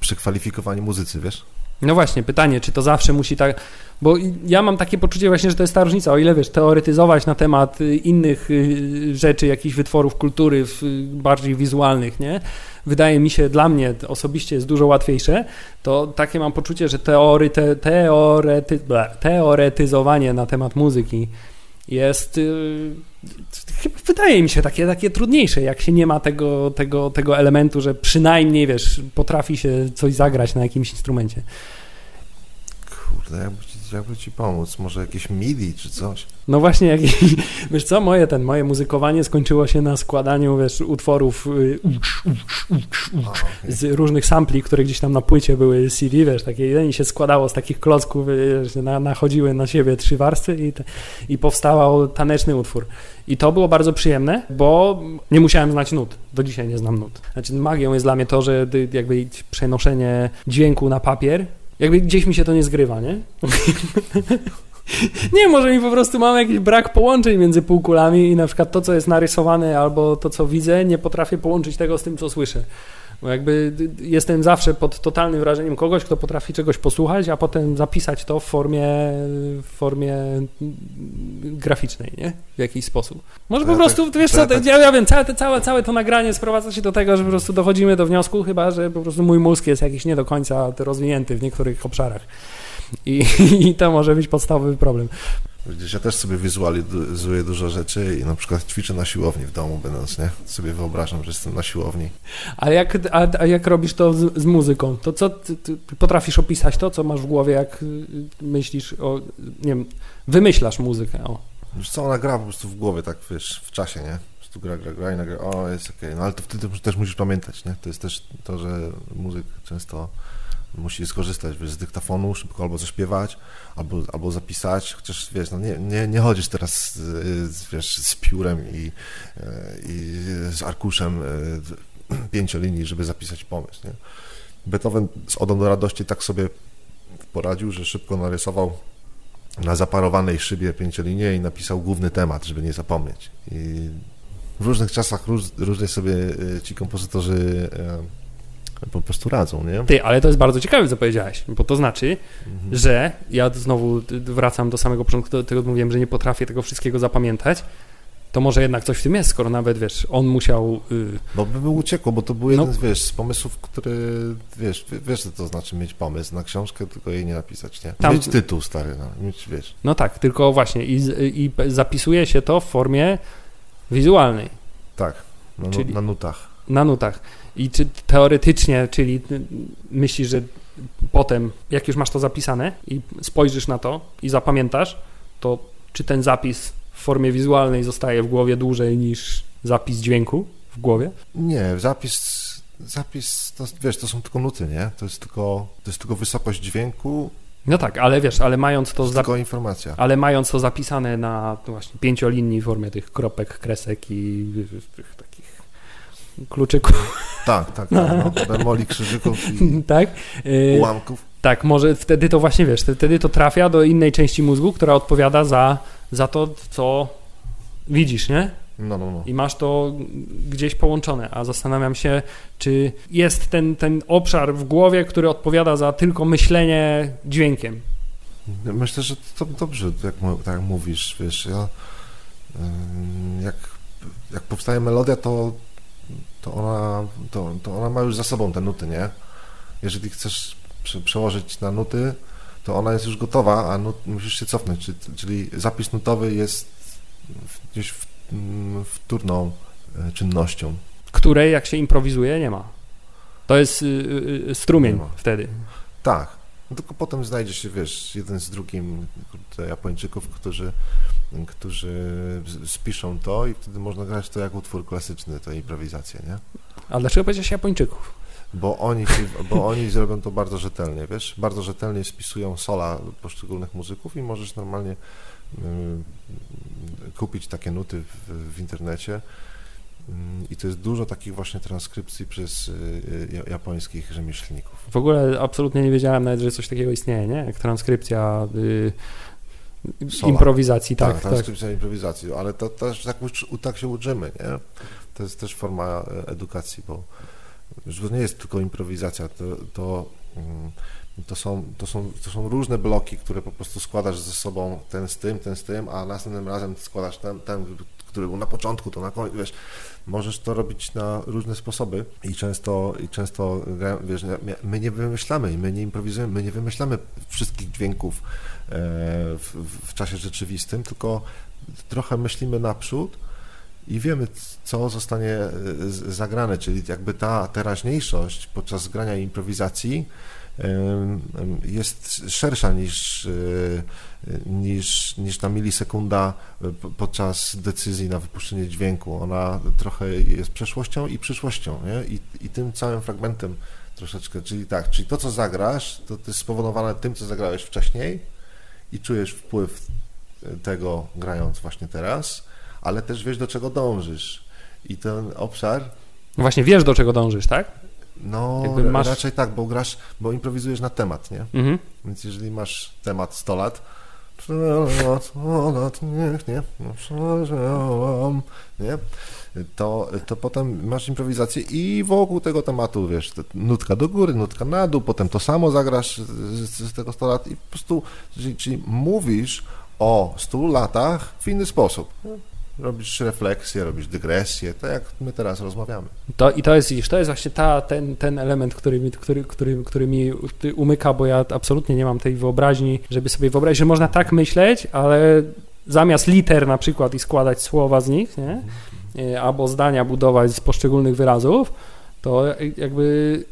przekwalifikowani muzycy, wiesz? No właśnie, pytanie, czy to zawsze musi tak, Bo ja mam takie poczucie właśnie, że to jest ta różnica. O ile wiesz, teoretyzować na temat y, innych y, rzeczy, jakichś wytworów kultury bardziej wizualnych, nie? Wydaje mi się, dla mnie osobiście jest dużo łatwiejsze, to takie mam poczucie, że teory, te, teorety, teoretyzowanie na temat muzyki jest y, wydaje mi się takie, takie trudniejsze, jak się nie ma tego, tego, tego elementu, że przynajmniej, wiesz, potrafi się coś zagrać na jakimś instrumencie. Kurde, jakby jakby ci pomóc, może jakieś MIDI czy coś? No właśnie, jak, wiesz co, moje, ten, moje muzykowanie skończyło się na składaniu, wiesz, utworów y, z różnych sampli, które gdzieś tam na płycie były CD, wiesz, takie, i się składało z takich klocków, wiesz, na, nachodziły na siebie trzy warstwy i, te, i powstał taneczny utwór. I to było bardzo przyjemne, bo nie musiałem znać nut. Do dzisiaj nie znam nut. Znaczy magią jest dla mnie to, że jakby przenoszenie dźwięku na papier jakby gdzieś mi się to nie zgrywa, nie? nie, może mi po prostu mam jakiś brak połączeń między półkulami i na przykład to, co jest narysowane albo to, co widzę, nie potrafię połączyć tego z tym, co słyszę. Bo jakby jestem zawsze pod totalnym wrażeniem kogoś, kto potrafi czegoś posłuchać, a potem zapisać to w formie, w formie graficznej, nie? W jakiś sposób. Może po prostu, tak, wiesz co, tak... ja, ja wiem, całe, całe, całe to nagranie sprowadza się do tego, że po prostu dochodzimy do wniosku chyba, że po prostu mój mózg jest jakiś nie do końca rozwinięty w niektórych obszarach. I, i to może być podstawowy problem. Widzisz, ja też sobie wizualizuję dużo rzeczy i na przykład ćwiczę na siłowni w domu będąc, nie? Sobie wyobrażam, że jestem na siłowni. A jak, a, a jak robisz to z, z muzyką? To co, ty, ty potrafisz opisać to, co masz w głowie, jak y, myślisz o, nie wiem, wymyślasz muzykę, o. Wiesz co, ona gra po prostu w głowie, tak wiesz, w czasie, nie? Po prostu gra, gra, gra i nagle, o, jest okej. Okay. No ale to wtedy też musisz pamiętać, nie? To jest też to, że muzyk często musi skorzystać wiesz, z dyktafonu, szybko albo zaśpiewać, albo, albo zapisać, chociaż wiesz, no nie, nie, nie chodzisz teraz wiesz, z piórem i, i z arkuszem e, pięciolinii, żeby zapisać pomysł. Nie? Beethoven z Odą do radości tak sobie poradził, że szybko narysował na zaparowanej szybie pięciolinię i napisał główny temat, żeby nie zapomnieć. I w różnych czasach róż, różnie sobie e, ci kompozytorzy e, po prostu radzą, nie? Ty, ale to jest bardzo ciekawe, co powiedziałeś, bo to znaczy, mhm. że ja znowu wracam do samego początku, do tego mówiłem, że nie potrafię tego wszystkiego zapamiętać, to może jednak coś w tym jest, skoro nawet, wiesz, on musiał... Yy... No by był uciekło, bo to był jeden, no. z, wiesz, z pomysłów, który, wiesz, wiesz, co to znaczy mieć pomysł na książkę, tylko jej nie napisać, nie? Tam... Mieć tytuł stary, no, mieć, wiesz. No tak, tylko właśnie i, i zapisuje się to w formie wizualnej. Tak, no, Czyli... na nutach. Na nutach. I czy teoretycznie, czyli myślisz, że potem, jak już masz to zapisane i spojrzysz na to i zapamiętasz, to czy ten zapis w formie wizualnej zostaje w głowie dłużej niż zapis dźwięku w głowie? Nie, zapis, zapis to, wiesz, to są tylko nuty, nie? To jest tylko, to jest tylko wysokość dźwięku no tak, ale wiesz, ale mając to... Tylko informacja. Ale mając to zapisane na właśnie pięciolinii w formie tych kropek, kresek i tych kluczyków. Tak, tak, tak. No. Krzyżyków i tak? Y, ułamków. Tak, może wtedy to właśnie, wiesz, wtedy to trafia do innej części mózgu, która odpowiada za, za to, co widzisz, nie? No, no, no. I masz to gdzieś połączone, a zastanawiam się, czy jest ten, ten obszar w głowie, który odpowiada za tylko myślenie dźwiękiem. Myślę, że to dobrze, jak, tak mówisz, wiesz, ja jak, jak powstaje melodia, to to ona, to, to ona ma już za sobą te nuty, nie? Jeżeli chcesz przełożyć na nuty, to ona jest już gotowa, a nut, musisz się cofnąć, czyli zapis nutowy jest gdzieś wtórną e, czynnością. Której, jak się improwizuje, nie ma. To jest y, y, y, strumień wtedy. Tak. No tylko potem znajdzie się, wiesz, jeden z drugim Japończyków, którzy którzy spiszą to i wtedy można grać to jak utwór klasyczny, to improwizację, nie? A dlaczego powiedziałeś Japończyków? Bo oni, bo oni zrobią to bardzo rzetelnie, wiesz? Bardzo rzetelnie spisują sola poszczególnych muzyków i możesz normalnie y, kupić takie nuty w, w internecie. I to jest dużo takich właśnie transkrypcji przez y, japońskich rzemieślników. W ogóle absolutnie nie wiedziałem nawet, że coś takiego istnieje, nie? Jak transkrypcja y, Sola. improwizacji, tak. Tak, transkrypcja tak. improwizacji, ale to też tak, tak się uczymy, nie? To jest też forma e, edukacji, bo już to nie jest tylko improwizacja, to, to um, To są, to, są, to są różne bloki, które po prostu składasz ze sobą ten z tym, ten z tym, a następnym razem składasz ten, ten który był na początku, to na koniec, wiesz, możesz to robić na różne sposoby i często, i często wiesz, my nie wymyślamy my nie improwizujemy, my nie wymyślamy wszystkich dźwięków e, w, w czasie rzeczywistym, tylko trochę myślimy naprzód i wiemy, co zostanie e, zagrane, czyli jakby ta teraźniejszość podczas grania improwizacji jest szersza niż, e, niż, niż ta milisekunda e, podczas decyzji na wypuszczenie dźwięku. Ona trochę jest przeszłością i przyszłością nie? I, i tym całym fragmentem troszeczkę, czyli tak, czyli to, co zagrasz, to, to jest spowodowane tym, co zagrałeś wcześniej i czujesz wpływ tego grając właśnie teraz, ale też wiesz, do czego dążysz. I ten obszar... Właśnie wiesz, do czego dążysz, tak? No, masz... raczej tak, bo grasz, bo improwizujesz na temat, nie? Mhm. Więc jeżeli masz temat 100 lat, 100 lat, niech nie, nie? To, to potem masz improwizację i wokół tego tematu, wiesz, nutka do góry, nutka na dół, potem to samo zagrasz z, z tego 100 lat i po prostu, czyli, czyli mówisz o 100 latach w inny sposób robisz refleksję, robisz dygresję, tak jak my teraz rozmawiamy. To, I to jest, to jest właśnie ta, ten, ten element, który mi, który, który, który mi umyka, bo ja absolutnie nie mam tej wyobraźni, żeby sobie wyobrazić, że można tak myśleć, ale zamiast liter na przykład i składać słowa z nich, nie? E, albo zdania budować z poszczególnych wyrazów, to jakby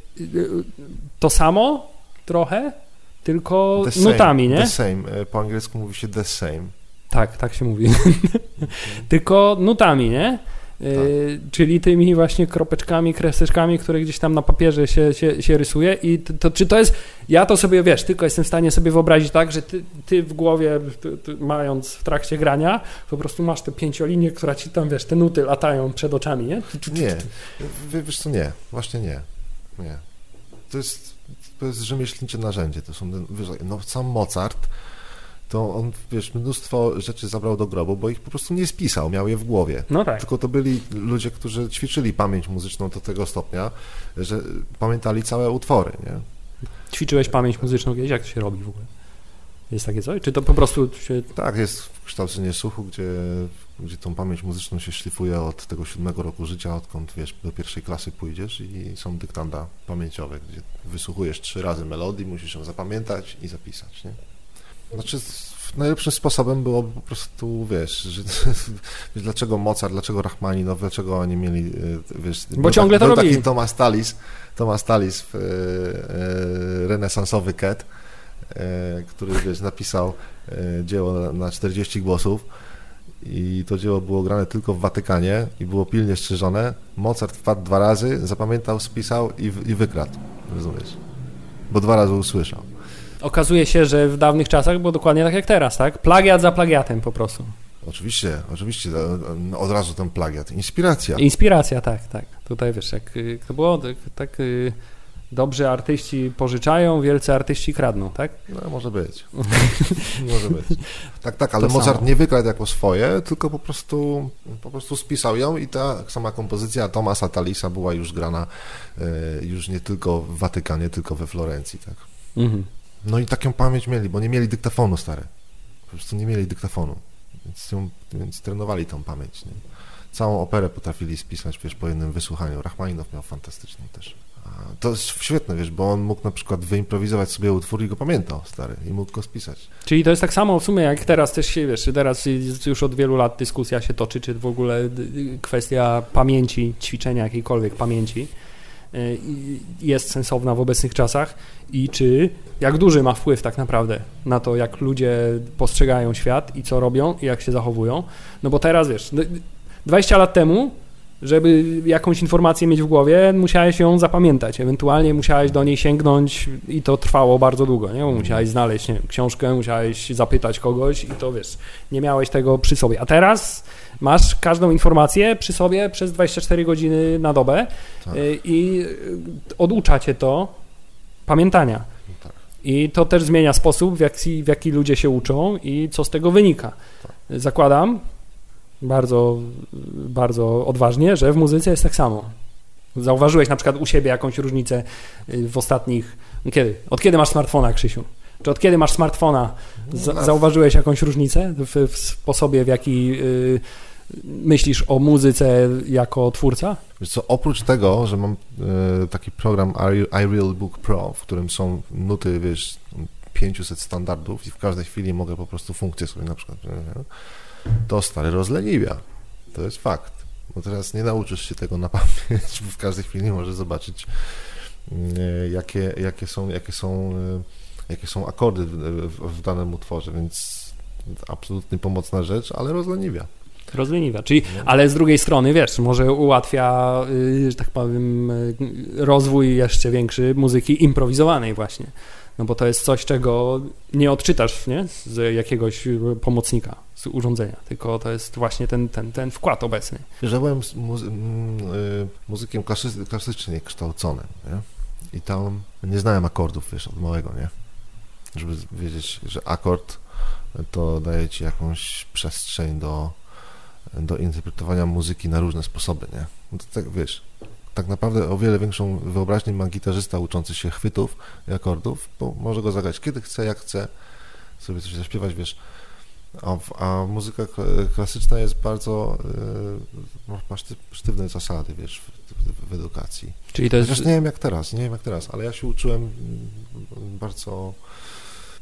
to samo trochę, tylko the nutami, same, nie? The same. E, po angielsku mówi się the same. Tak, tak się mówi. Tylko nutami, nie? E, tak. czyli tymi właśnie kropeczkami, kreseczkami, które gdzieś tam na papierze się, się, się rysuje i to, to, czy to jest, ja to sobie, wiesz, tylko jestem w stanie sobie wyobrazić tak, że ty, ty w głowie, ty, ty, mając w trakcie grania, po prostu masz tę pięciolinię, która ci tam, wiesz, te nuty latają przed oczami, nie? Nie, wiesz co, nie, właśnie nie, nie. To jest, to jest rzemieślnicze narzędzie, to są, no sam Mozart to on, wiesz, mnóstwo rzeczy zabrał do grobu, bo ich po prostu nie spisał, miał je w głowie. No tak. Tylko to byli ludzie, którzy ćwiczyli pamięć muzyczną do tego stopnia, że pamiętali całe utwory, nie? Ćwiczyłeś pamięć muzyczną kiedyś? Jak to się robi w ogóle? Jest takie coś? Czy to po prostu się... Tak, jest kształcenie słuchu, gdzie, gdzie tą pamięć muzyczną się szlifuje od tego siódmego roku życia, odkąd, wiesz, do pierwszej klasy pójdziesz i są dyktanda pamięciowe, gdzie wysłuchujesz trzy razy melodii, musisz ją zapamiętać i zapisać, nie? Znaczy, najlepszym sposobem było po prostu, wiesz, że, dlaczego Mozart, dlaczego Rachmaninow, dlaczego oni mieli, e, wiesz... Bo ciągle tak, to robi. taki Thomas Tallis, Thomas Tallis, e, e, renesansowy ket, e, który, wiesz, napisał dzieło na, na 40 głosów i to dzieło było grane tylko w Watykanie i było pilnie strzeżone. Mozart wpadł dwa razy, zapamiętał, spisał i, i wykradł, rozumiesz? Bo dwa razy usłyszał okazuje się, że w dawnych czasach było dokładnie tak jak teraz, tak? Plagiat za plagiatem po prostu. Oczywiście, oczywiście, od razu ten plagiat. Inspiracja. Inspiracja, tak, tak. Tutaj wiesz, jak y, to było, tak, tak y, dobrzy artyści pożyczają, wielcy artyści kradną, tak? No, może być. może być. Tak, tak, ale to Mozart samo. nie wykradł jako swoje, tylko po prostu, po prostu spisał ją i ta sama kompozycja Tomasa Talisa była już grana y, już nie tylko w Watykanie, tylko we Florencji, tak? Mhm. No i taką pamięć mieli, bo nie mieli dyktafonu stare. Po prostu nie mieli dyktafonu. Więc, więc trenowali tą pamięć. Nie? Całą operę potrafili spisać, wiesz, po jednym wysłuchaniu. Rachmaninow miał fantastyczną też. To jest świetne, wiesz, bo on mógł na przykład wyimprowizować sobie utwór i go pamiętał, stary, i mógł go spisać. Czyli to jest tak samo w sumie, jak teraz też się, wiesz, teraz już od wielu lat dyskusja się toczy, czy w ogóle kwestia pamięci, ćwiczenia jakiejkolwiek pamięci jest sensowna w obecnych czasach i czy jak duży ma wpływ tak naprawdę na to, jak ludzie postrzegają świat i co robią i jak się zachowują. No bo teraz wiesz, 20 lat temu, żeby jakąś informację mieć w głowie, musiałeś ją zapamiętać. Ewentualnie musiałeś do niej sięgnąć i to trwało bardzo długo, nie? Bo musiałeś znaleźć nie, książkę, musiałeś zapytać kogoś i to wiesz, nie miałeś tego przy sobie. A teraz masz każdą informację przy sobie przez 24 godziny na dobę tak. Y, i y, oducza cię to pamiętania. Tak. I to też zmienia sposób, w jaki, w jaki ludzie się uczą i co z tego wynika. Tak. Zakładam bardzo, bardzo odważnie, że w muzyce jest tak samo. Zauważyłeś na przykład u siebie jakąś różnicę y, w ostatnich Kiedy? Od kiedy masz smartfona, Krzysiu? Czy od kiedy masz smartfona? Zauważyłeś jakąś różnicę w, w sposobie, w jaki y, myślisz o muzyce jako twórca? Wiesz co, oprócz tego, że mam y, taki program iReal Book Pro, w którym są nuty, wiesz, 500 standardów i w każdej chwili mogę po prostu funkcję sobie na przykład, to stary rozleniwia. To jest fakt. Bo teraz nie nauczysz się tego na pamięć, bo w każdej chwili możesz zobaczyć, y, jakie, jakie, są, jakie, są, y, jakie są akordy w, w, w danym utworze, więc absolutnie pomocna rzecz, ale rozleniwia. Rozleniwia. Czyli, ale z drugiej strony, wiesz, może ułatwia, y, że tak powiem, rozwój jeszcze większy muzyki improwizowanej właśnie. No bo to jest coś, czego nie odczytasz nie? z jakiegoś pomocnika, z urządzenia, tylko to jest właśnie ten, ten, ten wkład obecny. Ja byłem muzy y, muzykiem klasy klasycznie kształconym nie? i tam nie znałem akordów, wiesz, od małego, nie? Żeby wiedzieć, że akord to daje ci jakąś przestrzeń do, do interpretowania muzyki na różne sposoby, nie? No to tak, wiesz, tak naprawdę o wiele większą wyobraźnię ma gitarzysta uczący się chwytów i akordów, bo może go zagrać kiedy chce, jak chce, sobie coś zaśpiewać, wiesz. A, a muzyka klasyczna jest bardzo, yy, ma sztywne zasady, wiesz, w, w, edukacji. Czyli to jest... Chociaż nie wiem jak teraz, nie wiem jak teraz, ale ja się uczyłem mm, bardzo,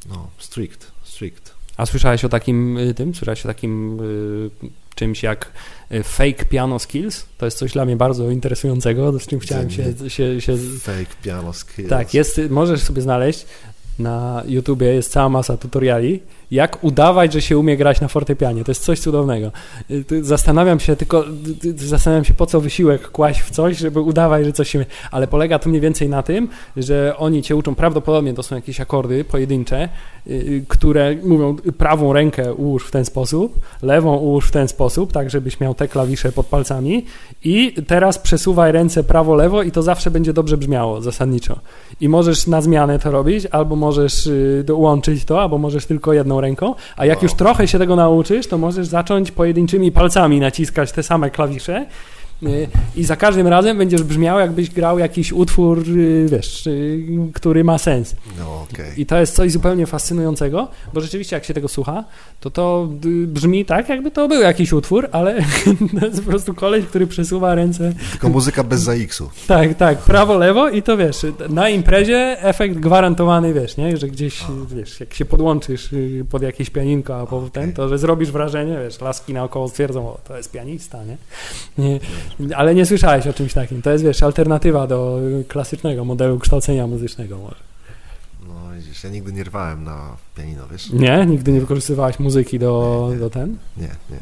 no, strict, strict. A słyszałeś o takim y, tym, słyszałeś o takim y, czymś jak y, fake piano skills. To jest coś dla mnie bardzo interesującego, z czym chciałem się, się, się... Fake piano skills. Tak, jest, możesz sobie znaleźć na YouTubie, jest cała masa tutoriali jak udawać, że się umie grać na fortepianie. To jest coś cudownego. Y, zastanawiam się tylko, y, y, zastanawiam się, po co wysiłek kłaść w coś, żeby udawać, że coś się... Ale polega to mniej więcej na tym, że oni cię uczą, prawdopodobnie to są jakieś akordy pojedyncze, które mówią prawą rękę ułóż w ten sposób, lewą ułóż w ten sposób, tak żebyś miał te klawisze pod palcami i teraz przesuwaj ręce prawo-lewo i to zawsze będzie dobrze brzmiało zasadniczo. I możesz na zmianę to robić, albo możesz łączyć to, albo możesz tylko jedną ręką, a jak wow. już trochę się tego nauczysz, to możesz zacząć pojedynczymi palcami naciskać te same klawisze i za każdym razem będziesz brzmiał, jakbyś grał jakiś utwór, y, wiesz, y, który ma sens. No, okay. I to jest coś zupełnie fascynującego, bo rzeczywiście jak się tego słucha, to to brzmi tak, jakby to był jakiś utwór, ale to jest po prostu koleś, który przesuwa ręce. Tylko muzyka bez ZX-u. Tak, tak, prawo, lewo i to wiesz, na imprezie efekt gwarantowany, wiesz, nie, że gdzieś, wiesz, jak się podłączysz pod jakieś pianinko, a potem okay. to, że zrobisz wrażenie, wiesz, laski naokoło stwierdzą, o, to jest pianista, nie? nie ale nie słyszałeś o czymś takim. To jest, wiesz, alternatywa do klasycznego modelu kształcenia muzycznego może. No widzisz, ja nigdy nie rwałem na pianino, wiesz? Nie? Nigdy nie wykorzystywałeś muzyki do, nie, nie, do ten? Nie, nie.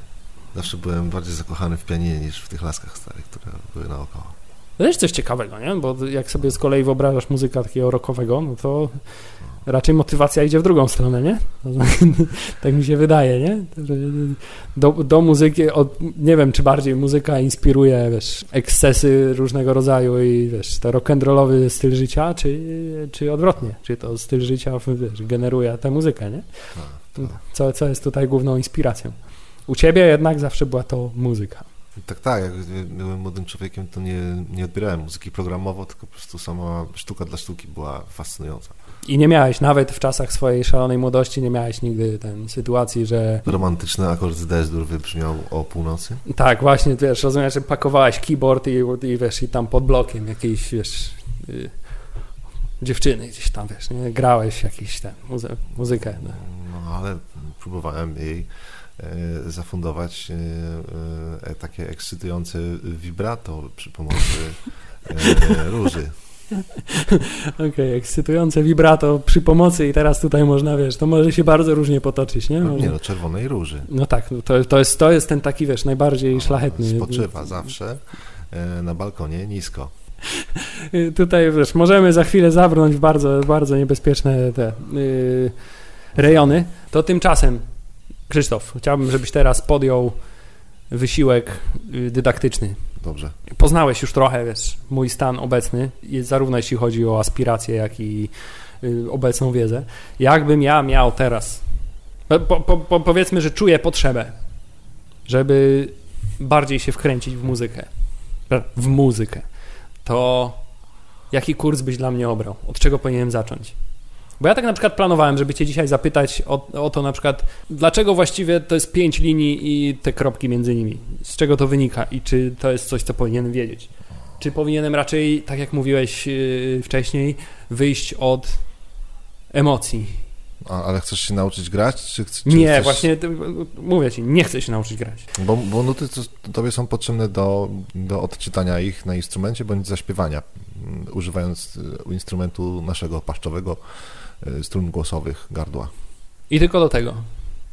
Zawsze byłem bardziej zakochany w pianinie niż w tych laskach starych, które były naokoło. To jest coś ciekawego, nie? Bo jak sobie z kolei wyobrażasz muzyka takiego rockowego, no to raczej motywacja idzie w drugą stronę, nie? tak mi się wydaje, nie? Do, do muzyki, od, nie wiem, czy bardziej muzyka inspiruje, wiesz, ekscesy różnego rodzaju i, wiesz, to rock'n'rollowy styl życia, czy, czy odwrotnie, czy to styl życia, wiesz, generuje tę muzykę, nie? Tak. Co, co jest tutaj główną inspiracją? U ciebie jednak zawsze była to muzyka. Tak, tak. Jak byłem młodym człowiekiem, to nie, nie odbierałem muzyki programowo, tylko po prostu sama sztuka dla sztuki była fascynująca. I nie miałeś, nawet w czasach swojej szalonej młodości, nie miałeś nigdy ten sytuacji, że... Romantyczny akord z Desdur wybrzmiał o północy? Tak, właśnie, wiesz, rozumiesz, że pakowałeś keyboard i, i wiesz, i tam pod blokiem jakiejś, wiesz... Y, dziewczyny gdzieś tam, wiesz, nie? grałeś jakiś ten, muzy muzykę. No. no, ale próbowałem jej e, zafundować e, e, takie ekscytujące vibrato przy pomocy róży. Okej, okay, ekscytujące vibrato przy pomocy i teraz tutaj można, wiesz, to może się bardzo różnie potoczyć, nie? No, nie, no czerwonej róży. No tak, no to, to, jest, to jest ten taki, wiesz, najbardziej no, szlachetny. Spoczywa zawsze e, na balkonie nisko. Tutaj, wiesz, możemy za chwilę zabrnąć w bardzo, bardzo niebezpieczne te yy, rejony. To tymczasem, Krzysztof, chciałbym, żebyś teraz podjął wysiłek y, dydaktyczny. Dobrze. Poznałeś już trochę, wiesz, mój stan obecny, zarówno jeśli chodzi o aspiracje, jak i y, obecną wiedzę. Jakbym ja miał teraz, po, po, po, powiedzmy, że czuję potrzebę, żeby bardziej się wkręcić w muzykę, w muzykę, to jaki kurs byś dla mnie obrał? Od czego powinienem zacząć? Bo ja tak na przykład planowałem, żeby cię dzisiaj zapytać o, o to na przykład, dlaczego właściwie to jest pięć linii i te kropki między nimi? Z czego to wynika i czy to jest coś, co powinienem wiedzieć? Czy powinienem raczej, tak jak mówiłeś yy, wcześniej, wyjść od emocji? A, ale chcesz się nauczyć grać? Czy, czy nie, chcesz... właśnie mówię ci, nie chcę się nauczyć grać. Bo, bo nuty to, tobie są potrzebne do, do odczytania ich na instrumencie bądź zaśpiewania, mm, używając y, instrumentu naszego paszczowego, strun głosowych, gardła. I tylko do tego.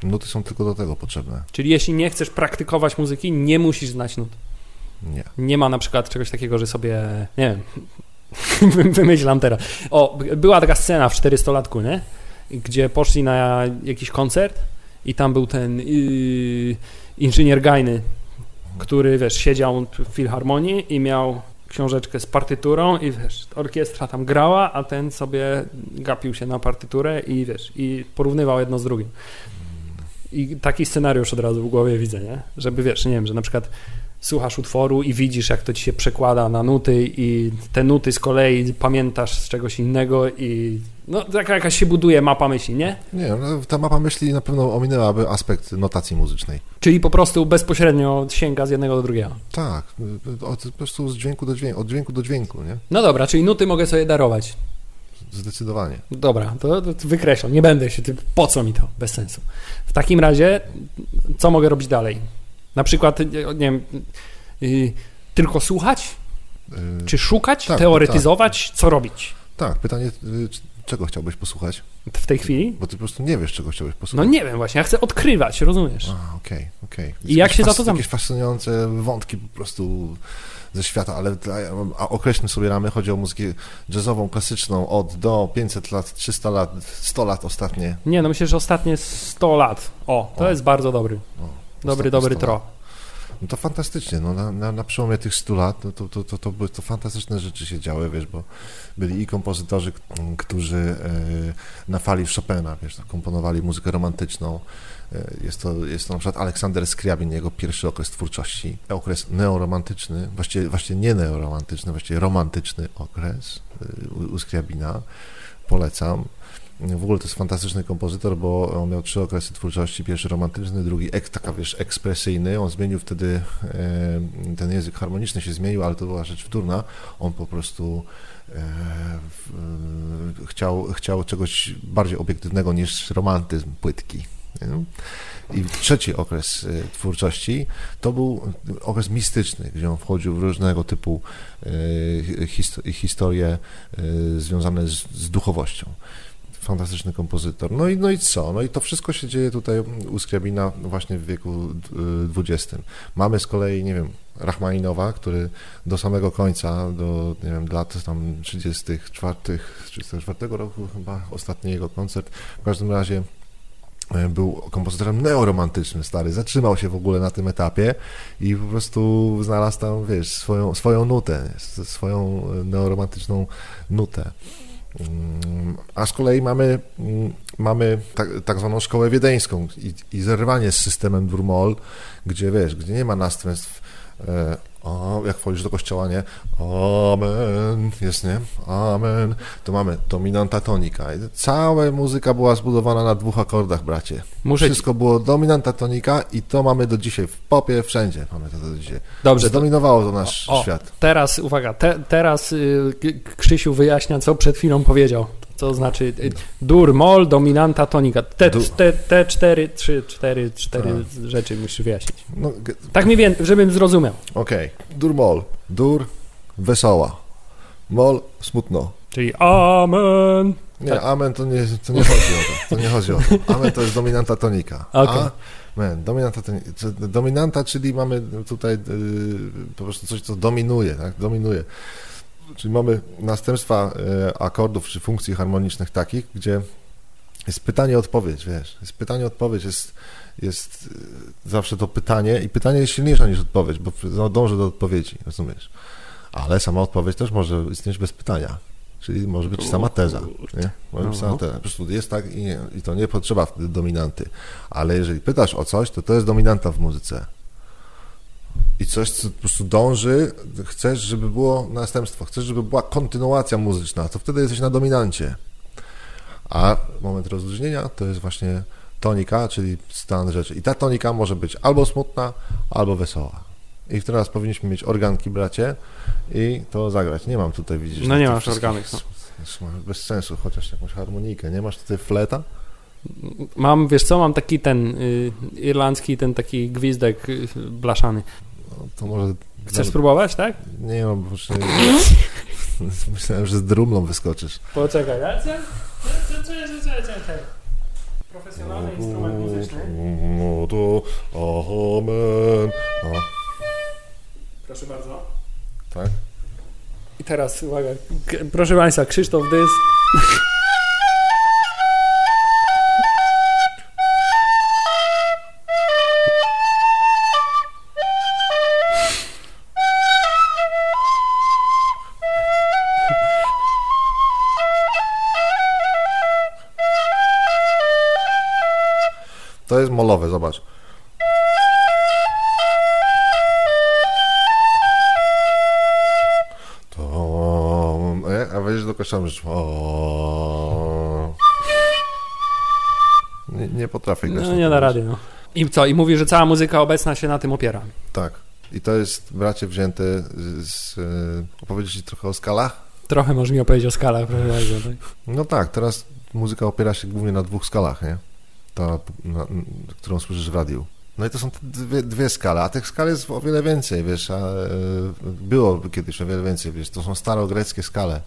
Nuty są tylko do tego potrzebne. Czyli jeśli nie chcesz praktykować muzyki, nie musisz znać nut. Nie. Nie ma na przykład czegoś takiego, że sobie, nie wiem, wymyślam teraz. O, była taka scena w 400-latku, nie? Gdzie poszli na jakiś koncert i tam był ten yy, inżynier Gajny, który, wiesz, siedział w filharmonii i miał książeczkę z partyturą i wiesz, orkiestra tam grała, a ten sobie gapił się na partyturę i wiesz, i porównywał jedno z drugim. I taki scenariusz od razu w głowie widzę, nie? Żeby, wiesz, nie wiem, że na przykład słuchasz utworu i widzisz, jak to ci się przekłada na nuty i te nuty z kolei pamiętasz z czegoś innego i no taka jakaś się buduje mapa myśli, nie? Nie, no, ta mapa myśli na pewno ominęłaby aspekt notacji muzycznej. Czyli po prostu bezpośrednio sięga z jednego do drugiego. Tak, od, po prostu z dźwięku do dźwięku, od dźwięku do dźwięku, nie? No dobra, czyli nuty mogę sobie darować. Zdecydowanie. Dobra, to, to wykreślam, nie będę się, po co mi to, bez sensu. W takim razie, co mogę robić dalej? Na przykład, nie wiem, yy, tylko słuchać? Yy, czy szukać, tak, teoretyzować, tak. co robić? Tak, pytanie, yy, czego chciałbyś posłuchać? W tej chwili? Bo ty po prostu nie wiesz, czego chciałbyś posłuchać. No nie wiem właśnie, ja chcę odkrywać, rozumiesz? A, okej, okay, okej. Okay. I jak się za to zam... Jakieś fascynujące wątki po prostu ze świata, ale a określmy sobie ramy, chodzi o muzykę jazzową, klasyczną od do 500 lat, 300 lat, 100 lat ostatnie. Nie, no myślę, że ostatnie 100 lat. O, to o. jest bardzo dobry. O, dobry, dobry tro. No to fantastycznie, no na, na, na przełomie tych 100 lat no to, to, to, to, były to fantastyczne rzeczy się działy, wiesz, bo byli i kompozytorzy, którzy e, na fali Chopina, wiesz, komponowali muzykę romantyczną, e, jest to, jest to na przykład Aleksander Skriabin, jego pierwszy okres twórczości, okres neoromantyczny, właściwie, właściwie nie neoromantyczny, właściwie romantyczny okres e, u, u Skriabina, polecam. W ogóle to jest fantastyczny kompozytor, bo on miał trzy okresy twórczości. Pierwszy romantyczny, drugi ek, taka, wiesz, ekspresyjny. On zmienił wtedy, e, ten język harmoniczny się zmienił, ale to była rzecz wtórna. On po prostu e, chciał, chciał czegoś bardziej obiektywnego niż romantyzm płytki. I trzeci okres e, twórczości to był okres mistyczny, gdzie on wchodził w różnego typu historie związane z duchowością fantastyczny kompozytor. No i, no i co? No i to wszystko się dzieje tutaj u Skriabina właśnie w wieku XX. Mamy z kolei, nie wiem, Rachmaninowa, który do samego końca, do nie wiem, lat tam 34, 34 roku chyba, ostatni jego koncert, w każdym razie e, był kompozytorem neoromantycznym, stary, zatrzymał się w ogóle na tym etapie i po prostu znalazł tam, wiesz, swoją, swoją nutę, swoją neoromantyczną nutę. A z kolei mamy, mamy tak, tak zwaną szkołę wiedeńską i, i zerwanie z systemem Durmol, gdzie wiesz, gdzie nie ma następstw e, o, jak wchodzisz do kościoła, nie? Amen, jest, nie? Amen. To mamy dominanta tonika. Cała muzyka była zbudowana na dwóch akordach, bracie. Muszę Wszystko ci... było dominanta tonika i to mamy do dzisiaj w popie, wszędzie mamy to do dzisiaj. Dobrze. Zdominowało to nasz o, świat. Teraz, uwaga, te, teraz y, Krzysiu wyjaśnia, co przed chwilą powiedział. To znaczy y, dur, mol, dominanta, tonika. Te, te, te cztery, trzy, cztery, cztery tak. rzeczy musisz wyjaśnić. No, tak mi wiem, żebym zrozumiał. Okej. Okay. Dur, mol. Dur, wesoła. Mol, smutno. Czyli amen. Nie, tak. amen to nie, to nie chodzi o to. To nie chodzi o to. Amen to jest dominanta tonika. Okay. Amen, dominanta, tonika. dominanta, czyli mamy tutaj yy, po prostu coś, co dominuje, tak? Dominuje. Czyli mamy następstwa e, akordów czy funkcji harmonicznych takich, gdzie jest pytanie-odpowiedź, wiesz. Jest pytanie-odpowiedź, jest, jest e, zawsze to pytanie i pytanie jest silniejsze niż odpowiedź, bo no, dąży do odpowiedzi, rozumiesz? Ale sama odpowiedź też może istnieć bez pytania. Czyli może być sama teza. Nie? Może być sama teza. Po prostu jest tak i, nie, i to nie potrzeba wtedy dominanty. Ale jeżeli pytasz o coś, to to jest dominanta w muzyce. I coś, co po prostu dąży, chcesz, żeby było następstwo, chcesz, żeby była kontynuacja muzyczna, to wtedy jesteś na dominancie. A moment rozluźnienia to jest właśnie tonika, czyli stan rzeczy. I ta tonika może być albo smutna, albo wesoła. I teraz powinniśmy mieć organki, bracie, i to zagrać. Nie mam tutaj, widzisz... No nie masz organek. No. Bez sensu, chociaż jakąś harmonikę. Nie masz tutaj fleta? Mam, wiesz co, mam taki ten y, irlandzki, ten taki gwizdek y, blaszany. No, to może... Chcesz spróbować, tak? Nie mam, bo myślałem, że z drumlą wyskoczysz. Poczekaj, ja co? Profesjonalny instrument muzyczny. No to amen. No. Proszę bardzo. Tak? I teraz, uwaga, proszę Państwa, Krzysztof Dys. Molowe, zobacz. To, e, a wejdziesz do kościoła, że nie, nie potrafię grać. No nie da rady, no. I co? I mówi, że cała muzyka obecna się na tym opiera. Tak. I to jest, bracie, wzięte z... z e, opowiedzieć Ci trochę o skalach? Trochę możesz mi opowiedzieć o skalach, proszę bardzo. Tak? No tak, teraz muzyka opiera się głównie na dwóch skalach, nie? Ta, na, którą słyszysz w radiu. No i to są dwie, dwie skale, a tych skal jest o wiele więcej, wiesz, a, e, było kiedyś o wiele więcej, wiesz, to są starogreckie skale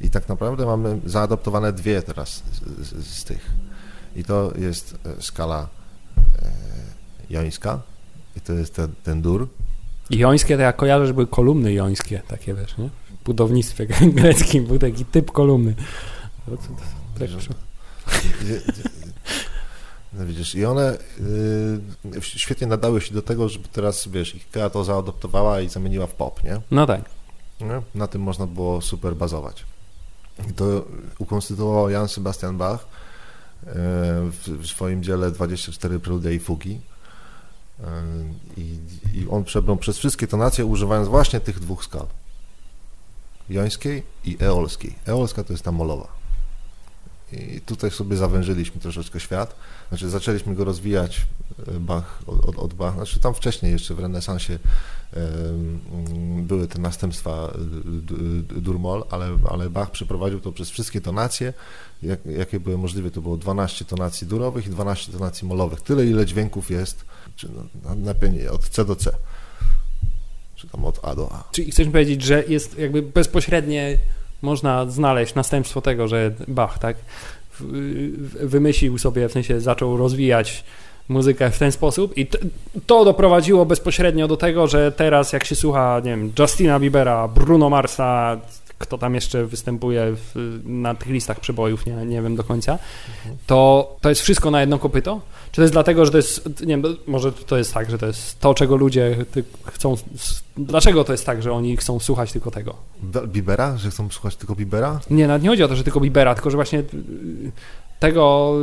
i tak naprawdę mamy zaadoptowane dwie teraz z, z, z tych. I to jest e, skala e, jońska i to jest ten, ten dur. Jońskie to ja kojarzę, że były kolumny jońskie, takie wiesz, nie? W budownictwie greckim był taki typ kolumny. Tak, no widzisz, i one y, świetnie nadały się do tego, żeby teraz, wiesz, IKEA to zaadoptowała i zamieniła w pop, nie? No tak. Nie? Na tym można było super bazować. I to ukonstytuował Jan Sebastian Bach y, w, w, swoim dziele 24 preludia i fugi. Y, I, I on przebrał przez wszystkie tonacje, używając właśnie tych dwóch skal. Jońskiej i eolskiej. Eolska to jest ta molowa. I tutaj sobie zawężyliśmy troszeczkę świat. Znaczy zaczęliśmy go rozwijać e, Bach od, od Bach. Znaczy tam wcześniej jeszcze w renesansie były te następstwa e, Durmol, ale, ale Bach przeprowadził to przez wszystkie tonacje, jak, jakie były możliwe. To było 12 tonacji durowych i 12 tonacji molowych. Tyle, ile dźwięków jest czy od C do C. Czy tam od A do A. Czyli chcesz powiedzieć, że jest jakby bezpośrednie można znaleźć następstwo tego, że Bach, tak, wymyślił sobie, w sensie zaczął rozwijać muzykę w ten sposób i to doprowadziło bezpośrednio do tego, że teraz jak się słucha, nie wiem, Justina Biebera, Bruno Marsa, kto tam jeszcze występuje w, na tych listach przebojów, nie, nie wiem do końca, to to jest wszystko na jedno kopyto? Czy to jest dlatego, że to jest, nie wiem, może to jest tak, że to jest to, czego ludzie chcą, dlaczego to jest tak, że oni chcą słuchać tylko tego? Bibera? Że chcą słuchać tylko Bibera? Nie, nawet nie chodzi o to, że tylko Bibera, tylko że właśnie tego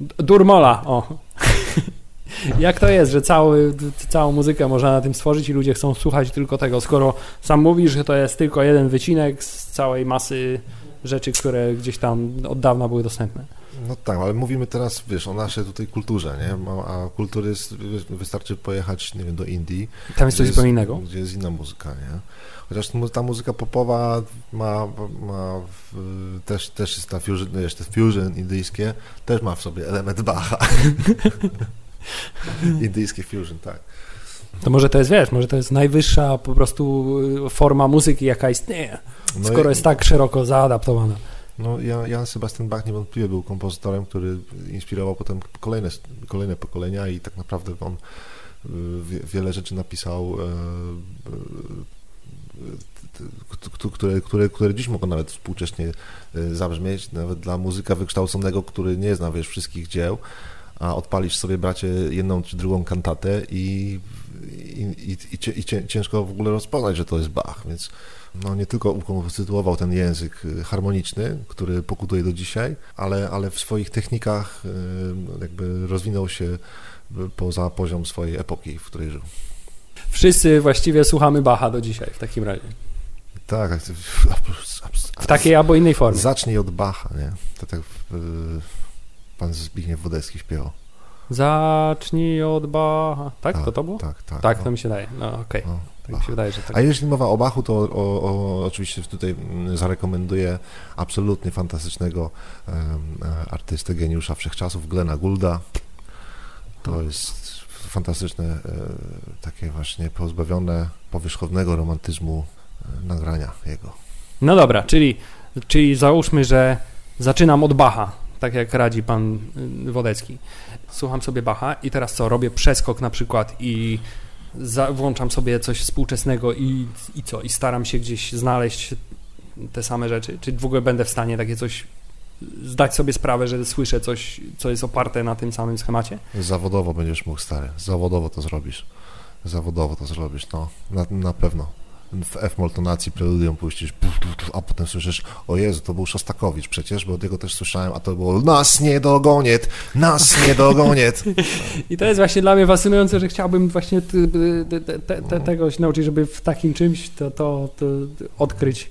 Durmola, o. Jak to jest, że cały, całą muzykę można na tym stworzyć i ludzie chcą słuchać tylko tego, skoro sam mówisz, że to jest tylko jeden wycinek z całej masy rzeczy, które gdzieś tam od dawna były dostępne. No tak, ale mówimy teraz, wiesz, o naszej tutaj kulturze, nie? A kultury jest, wystarczy pojechać, nie wiem, do Indii. Tam jest coś zupełnie innego. Gdzie jest inna muzyka, nie? Chociaż ta muzyka popowa ma, ma w, też, też jest ta fusion, wiesz, te fusion indyjskie, też ma w sobie element Bacha. Indyjskie fusion, tak. To może to jest, wiesz, może to jest najwyższa po prostu forma muzyki, jaka istnieje, no skoro i... jest tak szeroko zaadaptowana. No, Jan Sebastian Bach niewątpliwie był kompozytorem, który inspirował potem kolejne, kolejne pokolenia i tak naprawdę on y, wiele rzeczy napisał, e, e, które, które, które dziś mogą nawet współcześnie e, zabrzmieć, nawet dla muzyka wykształconego, który nie zna wiesz, wszystkich dzieł, a odpalisz sobie, bracie, jedną czy drugą kantatę i, i, i, i, ciężko w ogóle rozpoznać, że to jest Bach, więc no, nie tylko ukonstytuował ten język y, harmoniczny, który pokutuje do dzisiaj, ale, ale w swoich technikach y, jakby rozwinął się poza poziom swojej epoki, w której żył. Wszyscy właściwie słuchamy Bacha do dzisiaj w takim razie. Tak, W takiej albo innej formie. Zacznij od Bacha, nie? To tak y, pan Zbigniew Wodecki śpiewał. Zacznij od Bacha. Tak? To to było? Tak, tak. Tak, no. to mi się daje. No okej. No, Tak mi się wydaje, że tak. A jeśli mowa o Bachu, to o, o, oczywiście tutaj mm, zarekomenduję absolutnie fantastycznego e, artystę, geniusza wszechczasów, Glena Goulda. To jest fantastyczne, e, takie właśnie pozbawione powierzchownego romantyzmu e, nagrania jego. No dobra, czyli, czyli załóżmy, że zaczynam od Bacha, tak jak radzi pan y, Wodecki. Słucham sobie Bacha i teraz co? Robię przeskok na przykład i za, włączam sobie coś współczesnego i, i co? I staram się gdzieś znaleźć te same rzeczy? Czy w ogóle będę w stanie takie coś zdać sobie sprawę, że słyszę coś, co jest oparte na tym samym schemacie? Zawodowo będziesz mógł, stary. Zawodowo to zrobisz. Zawodowo to zrobisz, no. Na, na pewno. W F-moll tonacji preludium puścisz, a potem słyszysz, o Jezu, to był Szostakowicz przecież, bo od też słyszałem, a to było nas nie dogoniet, nas nie dogoniet. I to jest właśnie dla mnie fascynujące, że chciałbym właśnie tego się nauczyć, żeby w takim czymś to, to, to odkryć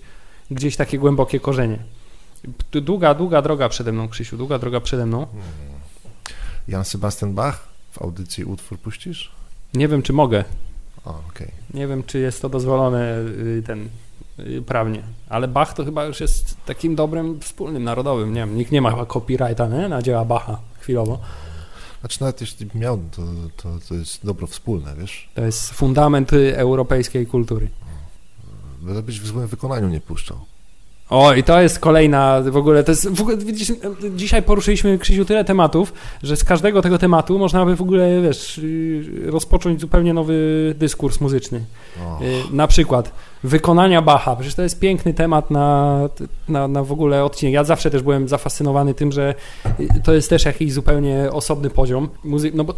gdzieś takie głębokie korzenie. Długa, długa droga przede mną, Krzysiu, długa droga przede mną. Jan Sebastian Bach w audycji utwór puścisz? Nie wiem, czy mogę. O, okej. Nie wiem, czy jest to dozwolone y, ten y, prawnie. Ale Bach to chyba już jest takim dobrem wspólnym, narodowym. Nie wiem, nikt nie ma chyba copyrighta nie? na dzieła Bacha chwilowo. Znaczy nawet jeśli miał, to, to, to jest dobro wspólne, wiesz? To jest fundament y, europejskiej kultury. Żebyś w złym wykonaniu nie puszczał. O, i to jest kolejna, w ogóle, to jest, w ogóle, widzisz, dzisiaj poruszyliśmy, Krzysiu, tyle tematów, że z każdego tego tematu można by w ogóle, wiesz, rozpocząć zupełnie nowy dyskurs muzyczny. O, Y, Na przykład wykonania Bacha, przecież to jest piękny temat na, na, na w ogóle odcinek. Ja zawsze też byłem zafascynowany tym, że to jest też jakiś zupełnie osobny poziom. Muzy- no bo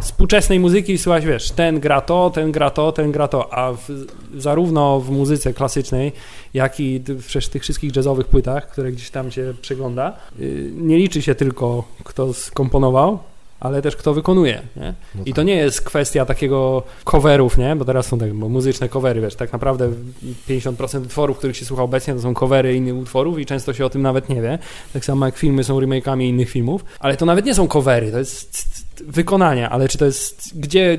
współczesnej muzyki słuchać, wiesz, ten gra to, ten gra to, ten gra to, a w, zarówno w muzyce klasycznej, jak i przecież tych wszystkich jazzowych płytach, które gdzieś tam się przegląda, y, nie liczy się tylko kto skomponował, ale też kto wykonuje, nie? no I to tak. nie jest kwestia takiego coverów, nie? Bo teraz są tak, bo muzyczne covery, wiesz, tak naprawdę 50% utworów, których się słucha obecnie, to są covery innych utworów i często się o tym nawet nie wie. Tak samo jak filmy są remake'ami innych filmów, ale to nawet nie są covery, to jest wykonania, ale czy to jest, gdzie,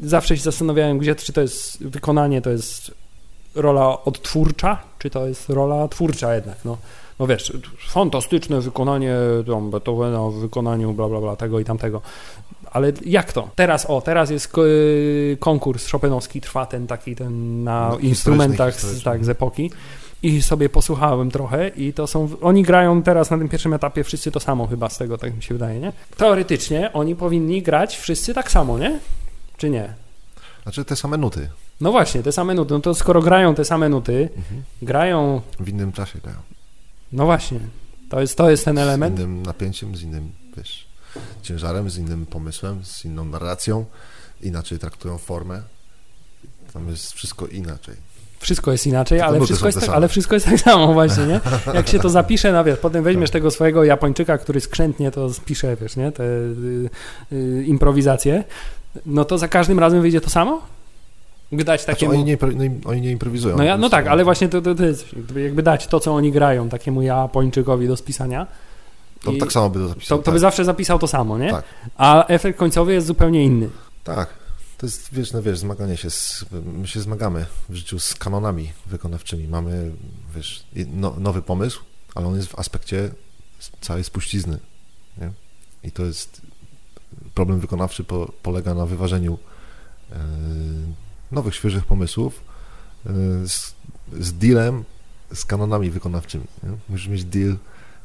zawsze się zastanawiałem, gdzie, czy to jest wykonanie, to jest rola odtwórcza, czy to jest rola twórcza jednak, no. No wiesz, fantastyczne wykonanie tam Beethovena w wykonaniu bla bla bla tego i tamtego. Ale jak to? Teraz, o, teraz jest ko- konkurs Chopinowski, trwa ten taki ten na No, instrumentach z, historyczny. tak, z epoki. I sobie posłuchałem trochę i to są, oni grają teraz na tym pierwszym etapie wszyscy to samo chyba z tego, tak mi się wydaje, nie? Teoretycznie oni powinni grać wszyscy tak samo, nie? Czy nie? Znaczy te same nuty No właśnie, te same nuty, no to skoro grają te same nuty, mhm. grają, w innym czasie grają. No właśnie, to jest, to jest ten Z element. innym napięciem, z innym, wiesz, ciężarem, z innym pomysłem, z inną narracją. Inaczej traktują formę. Tam jest wszystko inaczej. Wszystko jest inaczej, ale wszystko, jest tak, ale wszystko jest tak samo właśnie, nie? Jak się to zapisze, na wiesz, potem weźmiesz Tak. tego swojego Japończyka, który skrzętnie to spisze, wiesz, nie? Te y, y, improwizacje, no to za każdym razem wyjdzie to samo? Dać Znaczy, takiemu... oni, nie, no oni nie improwizują. No, ja, no tak, ale właśnie to, to, to jest, jakby dać to, co oni grają takiemu Japończykowi do spisania, To tak samo by to to, zapisał. to by zawsze zapisał to samo, nie? Tak. A efekt końcowy jest zupełnie inny. Tak. To jest wieczne, wiesz, zmaganie się z, my się zmagamy w życiu z kanonami wykonawczymi. Mamy, wiesz, no, nowy pomysł, ale on jest w aspekcie całej spuścizny, nie? I to jest problem wykonawczy po, polega na wyważeniu e, nowych, świeżych pomysłów e, z, z dealem z kanonami wykonawczymi. Nie? Musisz mieć deal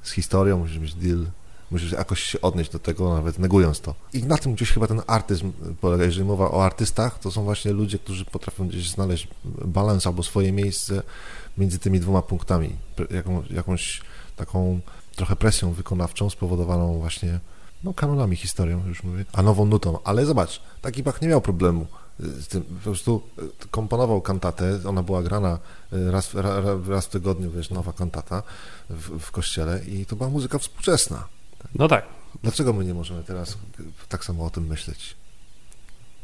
z historią, musisz mieć deal Musisz jakoś się odnieść do tego, nawet negując to. I na tym gdzieś chyba ten artyzm polega. Jeżeli mowa o artystach, to są właśnie ludzie, którzy potrafią gdzieś znaleźć balans albo swoje miejsce między tymi dwoma punktami. Jaką, jakąś taką trochę presją wykonawczą spowodowaną właśnie no, kanonami, historią, już mówię, a nową nutą. Ale zobacz, taki Bach nie miał problemu tym. Po prostu e, komponował kantatę, ona była grana e, raz, ra, ra- raz w tygodniu, wiesz, nowa kantata w, w kościele i to była muzyka współczesna. No tak. Dlaczego my nie możemy teraz tak samo o tym myśleć?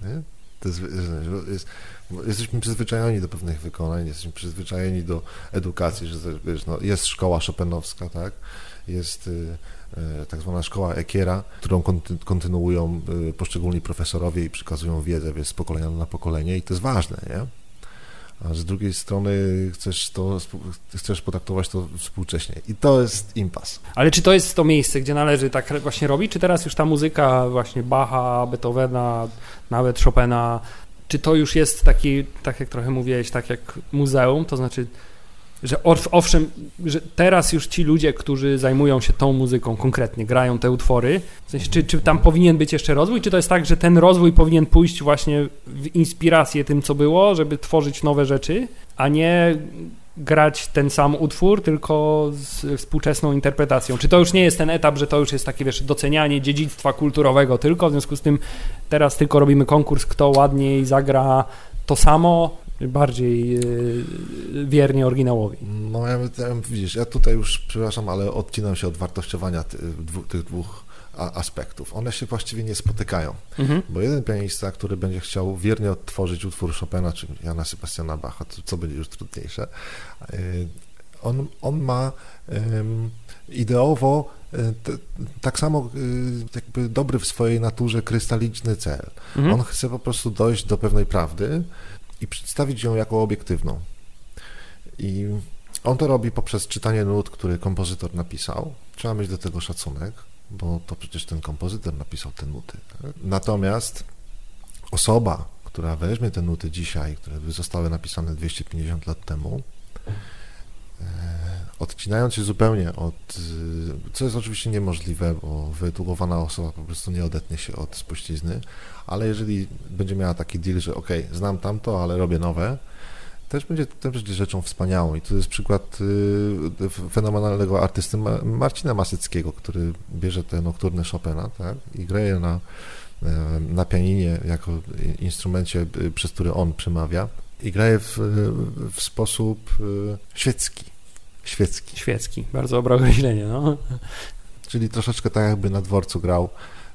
Nie? To jest, jest, jesteśmy przyzwyczajeni do pewnych wykonań, jesteśmy przyzwyczajeni do edukacji, że wiesz, no, jest szkoła Chopinowska, tak? Jest y, tak zwana szkoła Ekiera, którą konty, kontynuują y, poszczególni profesorowie i przekazują wiedzę wiesz, z pokolenia na pokolenie i to jest ważne, nie? a z drugiej strony chcesz to, chcesz potraktować to współcześnie. I to jest impas. Ale czy to jest to miejsce, gdzie należy tak właśnie robić, czy teraz już ta muzyka właśnie Bacha, Beethovena, nawet Chopina, czy to już jest taki, tak jak trochę mówiłeś, tak jak muzeum, to znaczy że owszem, że teraz już ci ludzie, którzy zajmują się tą muzyką konkretnie, grają te utwory, w sensie, czy, czy tam powinien być jeszcze rozwój, czy to jest tak, że ten rozwój powinien pójść właśnie w inspirację tym, co było, żeby tworzyć nowe rzeczy, a nie grać ten sam utwór, tylko z współczesną interpretacją. Czy to już nie jest ten etap, że to już jest takie, wiesz, docenianie dziedzictwa kulturowego tylko, w związku z tym teraz tylko robimy konkurs, kto ładniej zagra to samo, bardziej e, wiernie oryginałowi. No ja, widzisz, ja tutaj już, przepraszam, ale odcinam się od wartościowania tych, tych dwóch aspektów. One się właściwie nie spotykają, mhm. bo jeden pianista, który będzie chciał wiernie odtworzyć utwór Chopina czy Jana Sebastiana Bacha, co będzie już trudniejsze, e, on, on ma um, ideowo e, tak samo jakby dobry w swojej naturze krystaliczny cel. Mhm. On chce po prostu dojść do pewnej prawdy, i przedstawić ją jako obiektywną. I on to robi poprzez czytanie nut, który kompozytor napisał. Trzeba mieć do tego szacunek, bo to przecież ten kompozytor napisał te nuty. Tak? Natomiast osoba, która weźmie te nuty dzisiaj, które zostały napisane 250 lat temu, odcinając się zupełnie od, co jest oczywiście niemożliwe, bo wyedukowana osoba po prostu nie odetnie się od spuścizny, ale jeżeli będzie miała taki deal, że ok, znam tamto, ale robię nowe, też będzie, też będzie rzeczą wspaniałą. I to jest przykład y, fenomenalnego artysty Marcina Masyckiego, który bierze te nokturne Chopina tak, i gra je na, e, na pianinie jako instrumencie, y, przez który on przemawia i gra je w, w sposób y, świecki. Świecki. Świecki, bardzo dobre określenie. No. Czyli troszeczkę tak jakby na dworcu grał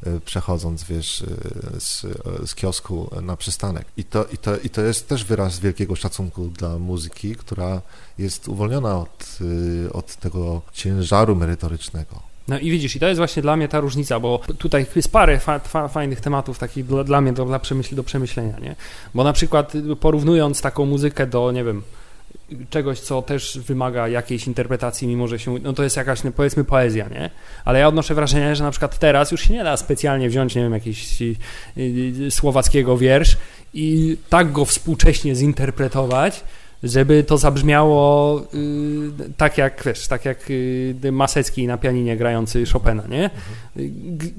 Y, przechodząc, wiesz, y, z, z kiosku na przystanek. I to, i, to, I to jest też wyraz wielkiego szacunku dla muzyki, która jest uwolniona od, od tego ciężaru merytorycznego. No i widzisz, i to jest właśnie dla mnie ta różnica, bo tutaj jest parę fa, fa, fajnych tematów takich dla, dla mnie do, dla przemyśl, do przemyślenia, nie? Bo na przykład porównując taką muzykę do, nie wiem, czegoś, co też wymaga jakiejś interpretacji, mimo że się, no to jest jakaś, no powiedzmy, poezja, nie? Ale ja odnoszę wrażenie, że na przykład teraz już się nie da specjalnie wziąć, nie wiem, jakiegoś y, y, słowackiego wiersz i tak go współcześnie zinterpretować, żeby to zabrzmiało y, tak jak, wiesz, tak jak y, Masecki na pianinie grający Chopina, nie?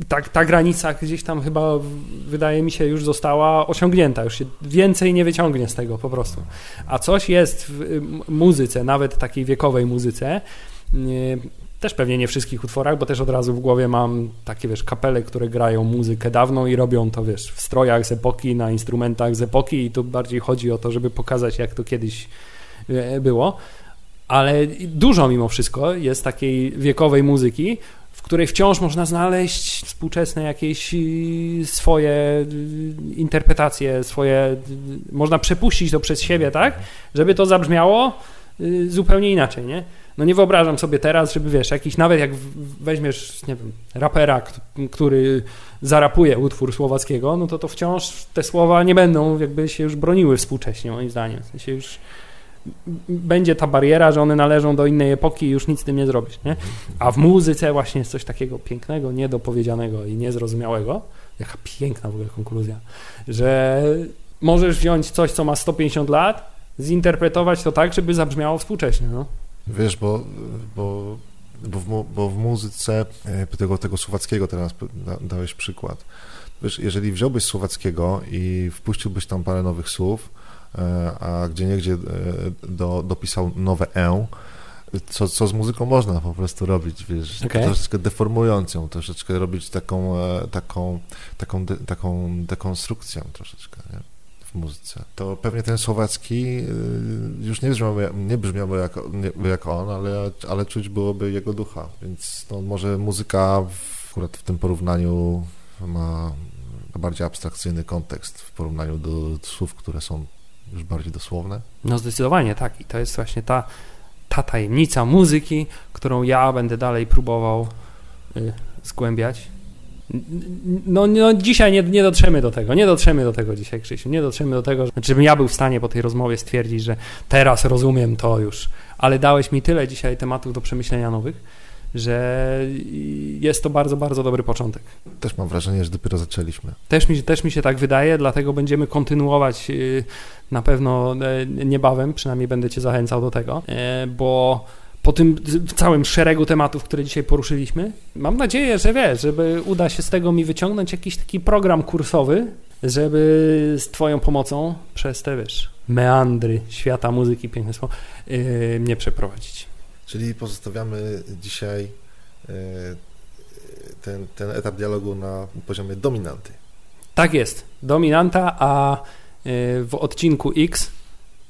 Ta, ta granica gdzieś tam chyba, wydaje mi się, już została osiągnięta, już się więcej nie wyciągnie z tego po prostu. A coś jest w y, muzyce, nawet takiej wiekowej muzyce, y, też pewnie nie wszystkich utworach, bo też od razu w głowie mam takie, wiesz, kapele, które grają muzykę dawną i robią to, wiesz, w strojach z epoki, na instrumentach z epoki i tu bardziej chodzi o to, żeby pokazać, jak to kiedyś e, było. Ale dużo mimo wszystko jest takiej wiekowej muzyki, w której wciąż można znaleźć współczesne jakieś y, swoje y, interpretacje, swoje, można przepuścić to przez siebie, tak, żeby to zabrzmiało zupełnie inaczej, nie? No nie wyobrażam sobie teraz, żeby wiesz, jakiś, nawet jak weźmiesz, nie wiem, rapera, który zarapuje utwór słowackiego, no to to wciąż te słowa nie będą jakby się już broniły współcześnie, moim zdaniem. W sensie już będzie ta bariera, że one należą do innej epoki i już nic z tym nie zrobisz, nie? A w muzyce właśnie jest coś takiego pięknego, niedopowiedzianego i niezrozumiałego. Jaka piękna w ogóle konkluzja, że możesz wziąć coś, co ma 150 lat, zinterpretować to tak, żeby zabrzmiało współcześnie, no. Wiesz, bo, bo, bo, w, bo w muzyce e, tego, tego słowackiego teraz dałeś przykład. Wiesz, jeżeli wziąłbyś słowackiego i wpuściłbyś tam parę nowych słów, e, a gdzie niegdzie e, do, dopisał nowe e, co, co z muzyką można po prostu robić, wiesz, okay. troszeczkę deformując ją, troszeczkę robić taką, taką, taką, taką dekonstrukcję troszeczkę, nie? Muzyce. To pewnie ten słowacki y, już nie brzmiał, nie brzmiałby jak, nie, jak on, ale, ale czuć byłoby jego ducha, więc no, może muzyka w, akurat w tym porównaniu ma bardziej abstrakcyjny kontekst w porównaniu do słów, które są już bardziej dosłowne. No zdecydowanie tak i to jest właśnie ta, ta tajemnica muzyki, którą ja będę dalej próbował y, zgłębiać. No, no dzisiaj nie, nie dotrzemy do tego, nie dotrzemy do tego dzisiaj, Krzysiu, nie dotrzemy do tego, znaczy, żebym ja był w stanie po tej rozmowie stwierdzić, że teraz rozumiem to już, ale dałeś mi tyle dzisiaj tematów do przemyślenia nowych, że jest to bardzo, bardzo dobry początek. Też mam wrażenie, że dopiero zaczęliśmy. Też mi, też mi się tak wydaje, dlatego będziemy kontynuować y, na pewno e, niebawem, przynajmniej będę Cię zachęcał do tego, e, bo po tym całym szeregu tematów, które dzisiaj poruszyliśmy, mam nadzieję, że wiesz, żeby uda się z tego mi wyciągnąć jakiś taki program kursowy, żeby z Twoją pomocą przez te, wiesz, meandry świata muzyki, piękne słowo, yy, mnie przeprowadzić. Czyli pozostawiamy dzisiaj e, ten, ten etap dialogu na poziomie dominanty. Tak jest, dominanta, a e, w odcinku X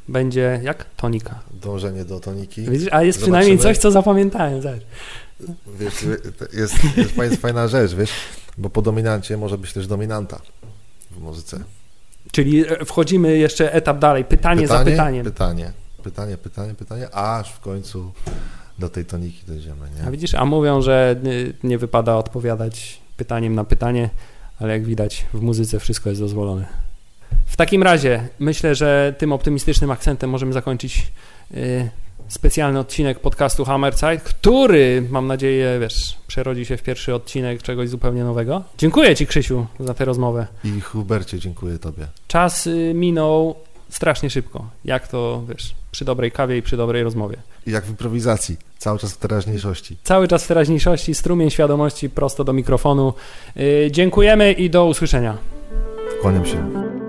będzie jak? Tonika. Dążenie do toniki. Widzisz, a jest Zobaczymy. przynajmniej coś, co zapamiętałem. Zobacz. Wiesz, jest, jest fajna rzecz, wiesz, bo po dominancie może być też dominanta w muzyce. Czyli e, wchodzimy jeszcze etap dalej, pytanie, pytanie za pytaniem. Pytanie, pytanie, pytanie, pytanie, aż w końcu do tej toniki dojdziemy. Nie? A widzisz, a mówią, że nie wypada odpowiadać pytaniem na pytanie, ale jak widać w muzyce wszystko jest dozwolone. W takim razie myślę, że tym optymistycznym akcentem możemy zakończyć y, specjalny odcinek podcastu Hammerzeit, który mam nadzieję, wiesz, przerodzi się w pierwszy odcinek czegoś zupełnie nowego. Dziękuję Ci, Krzysiu, za tę rozmowę. I Hubercie, dziękuję Tobie. Czas y, minął strasznie szybko. Jak to, wiesz, przy dobrej kawie i przy dobrej rozmowie. Jak w improwizacji, cały czas w teraźniejszości. Cały czas w teraźniejszości, strumień świadomości prosto do mikrofonu. Yy, dziękujemy i do usłyszenia. Kłaniam się.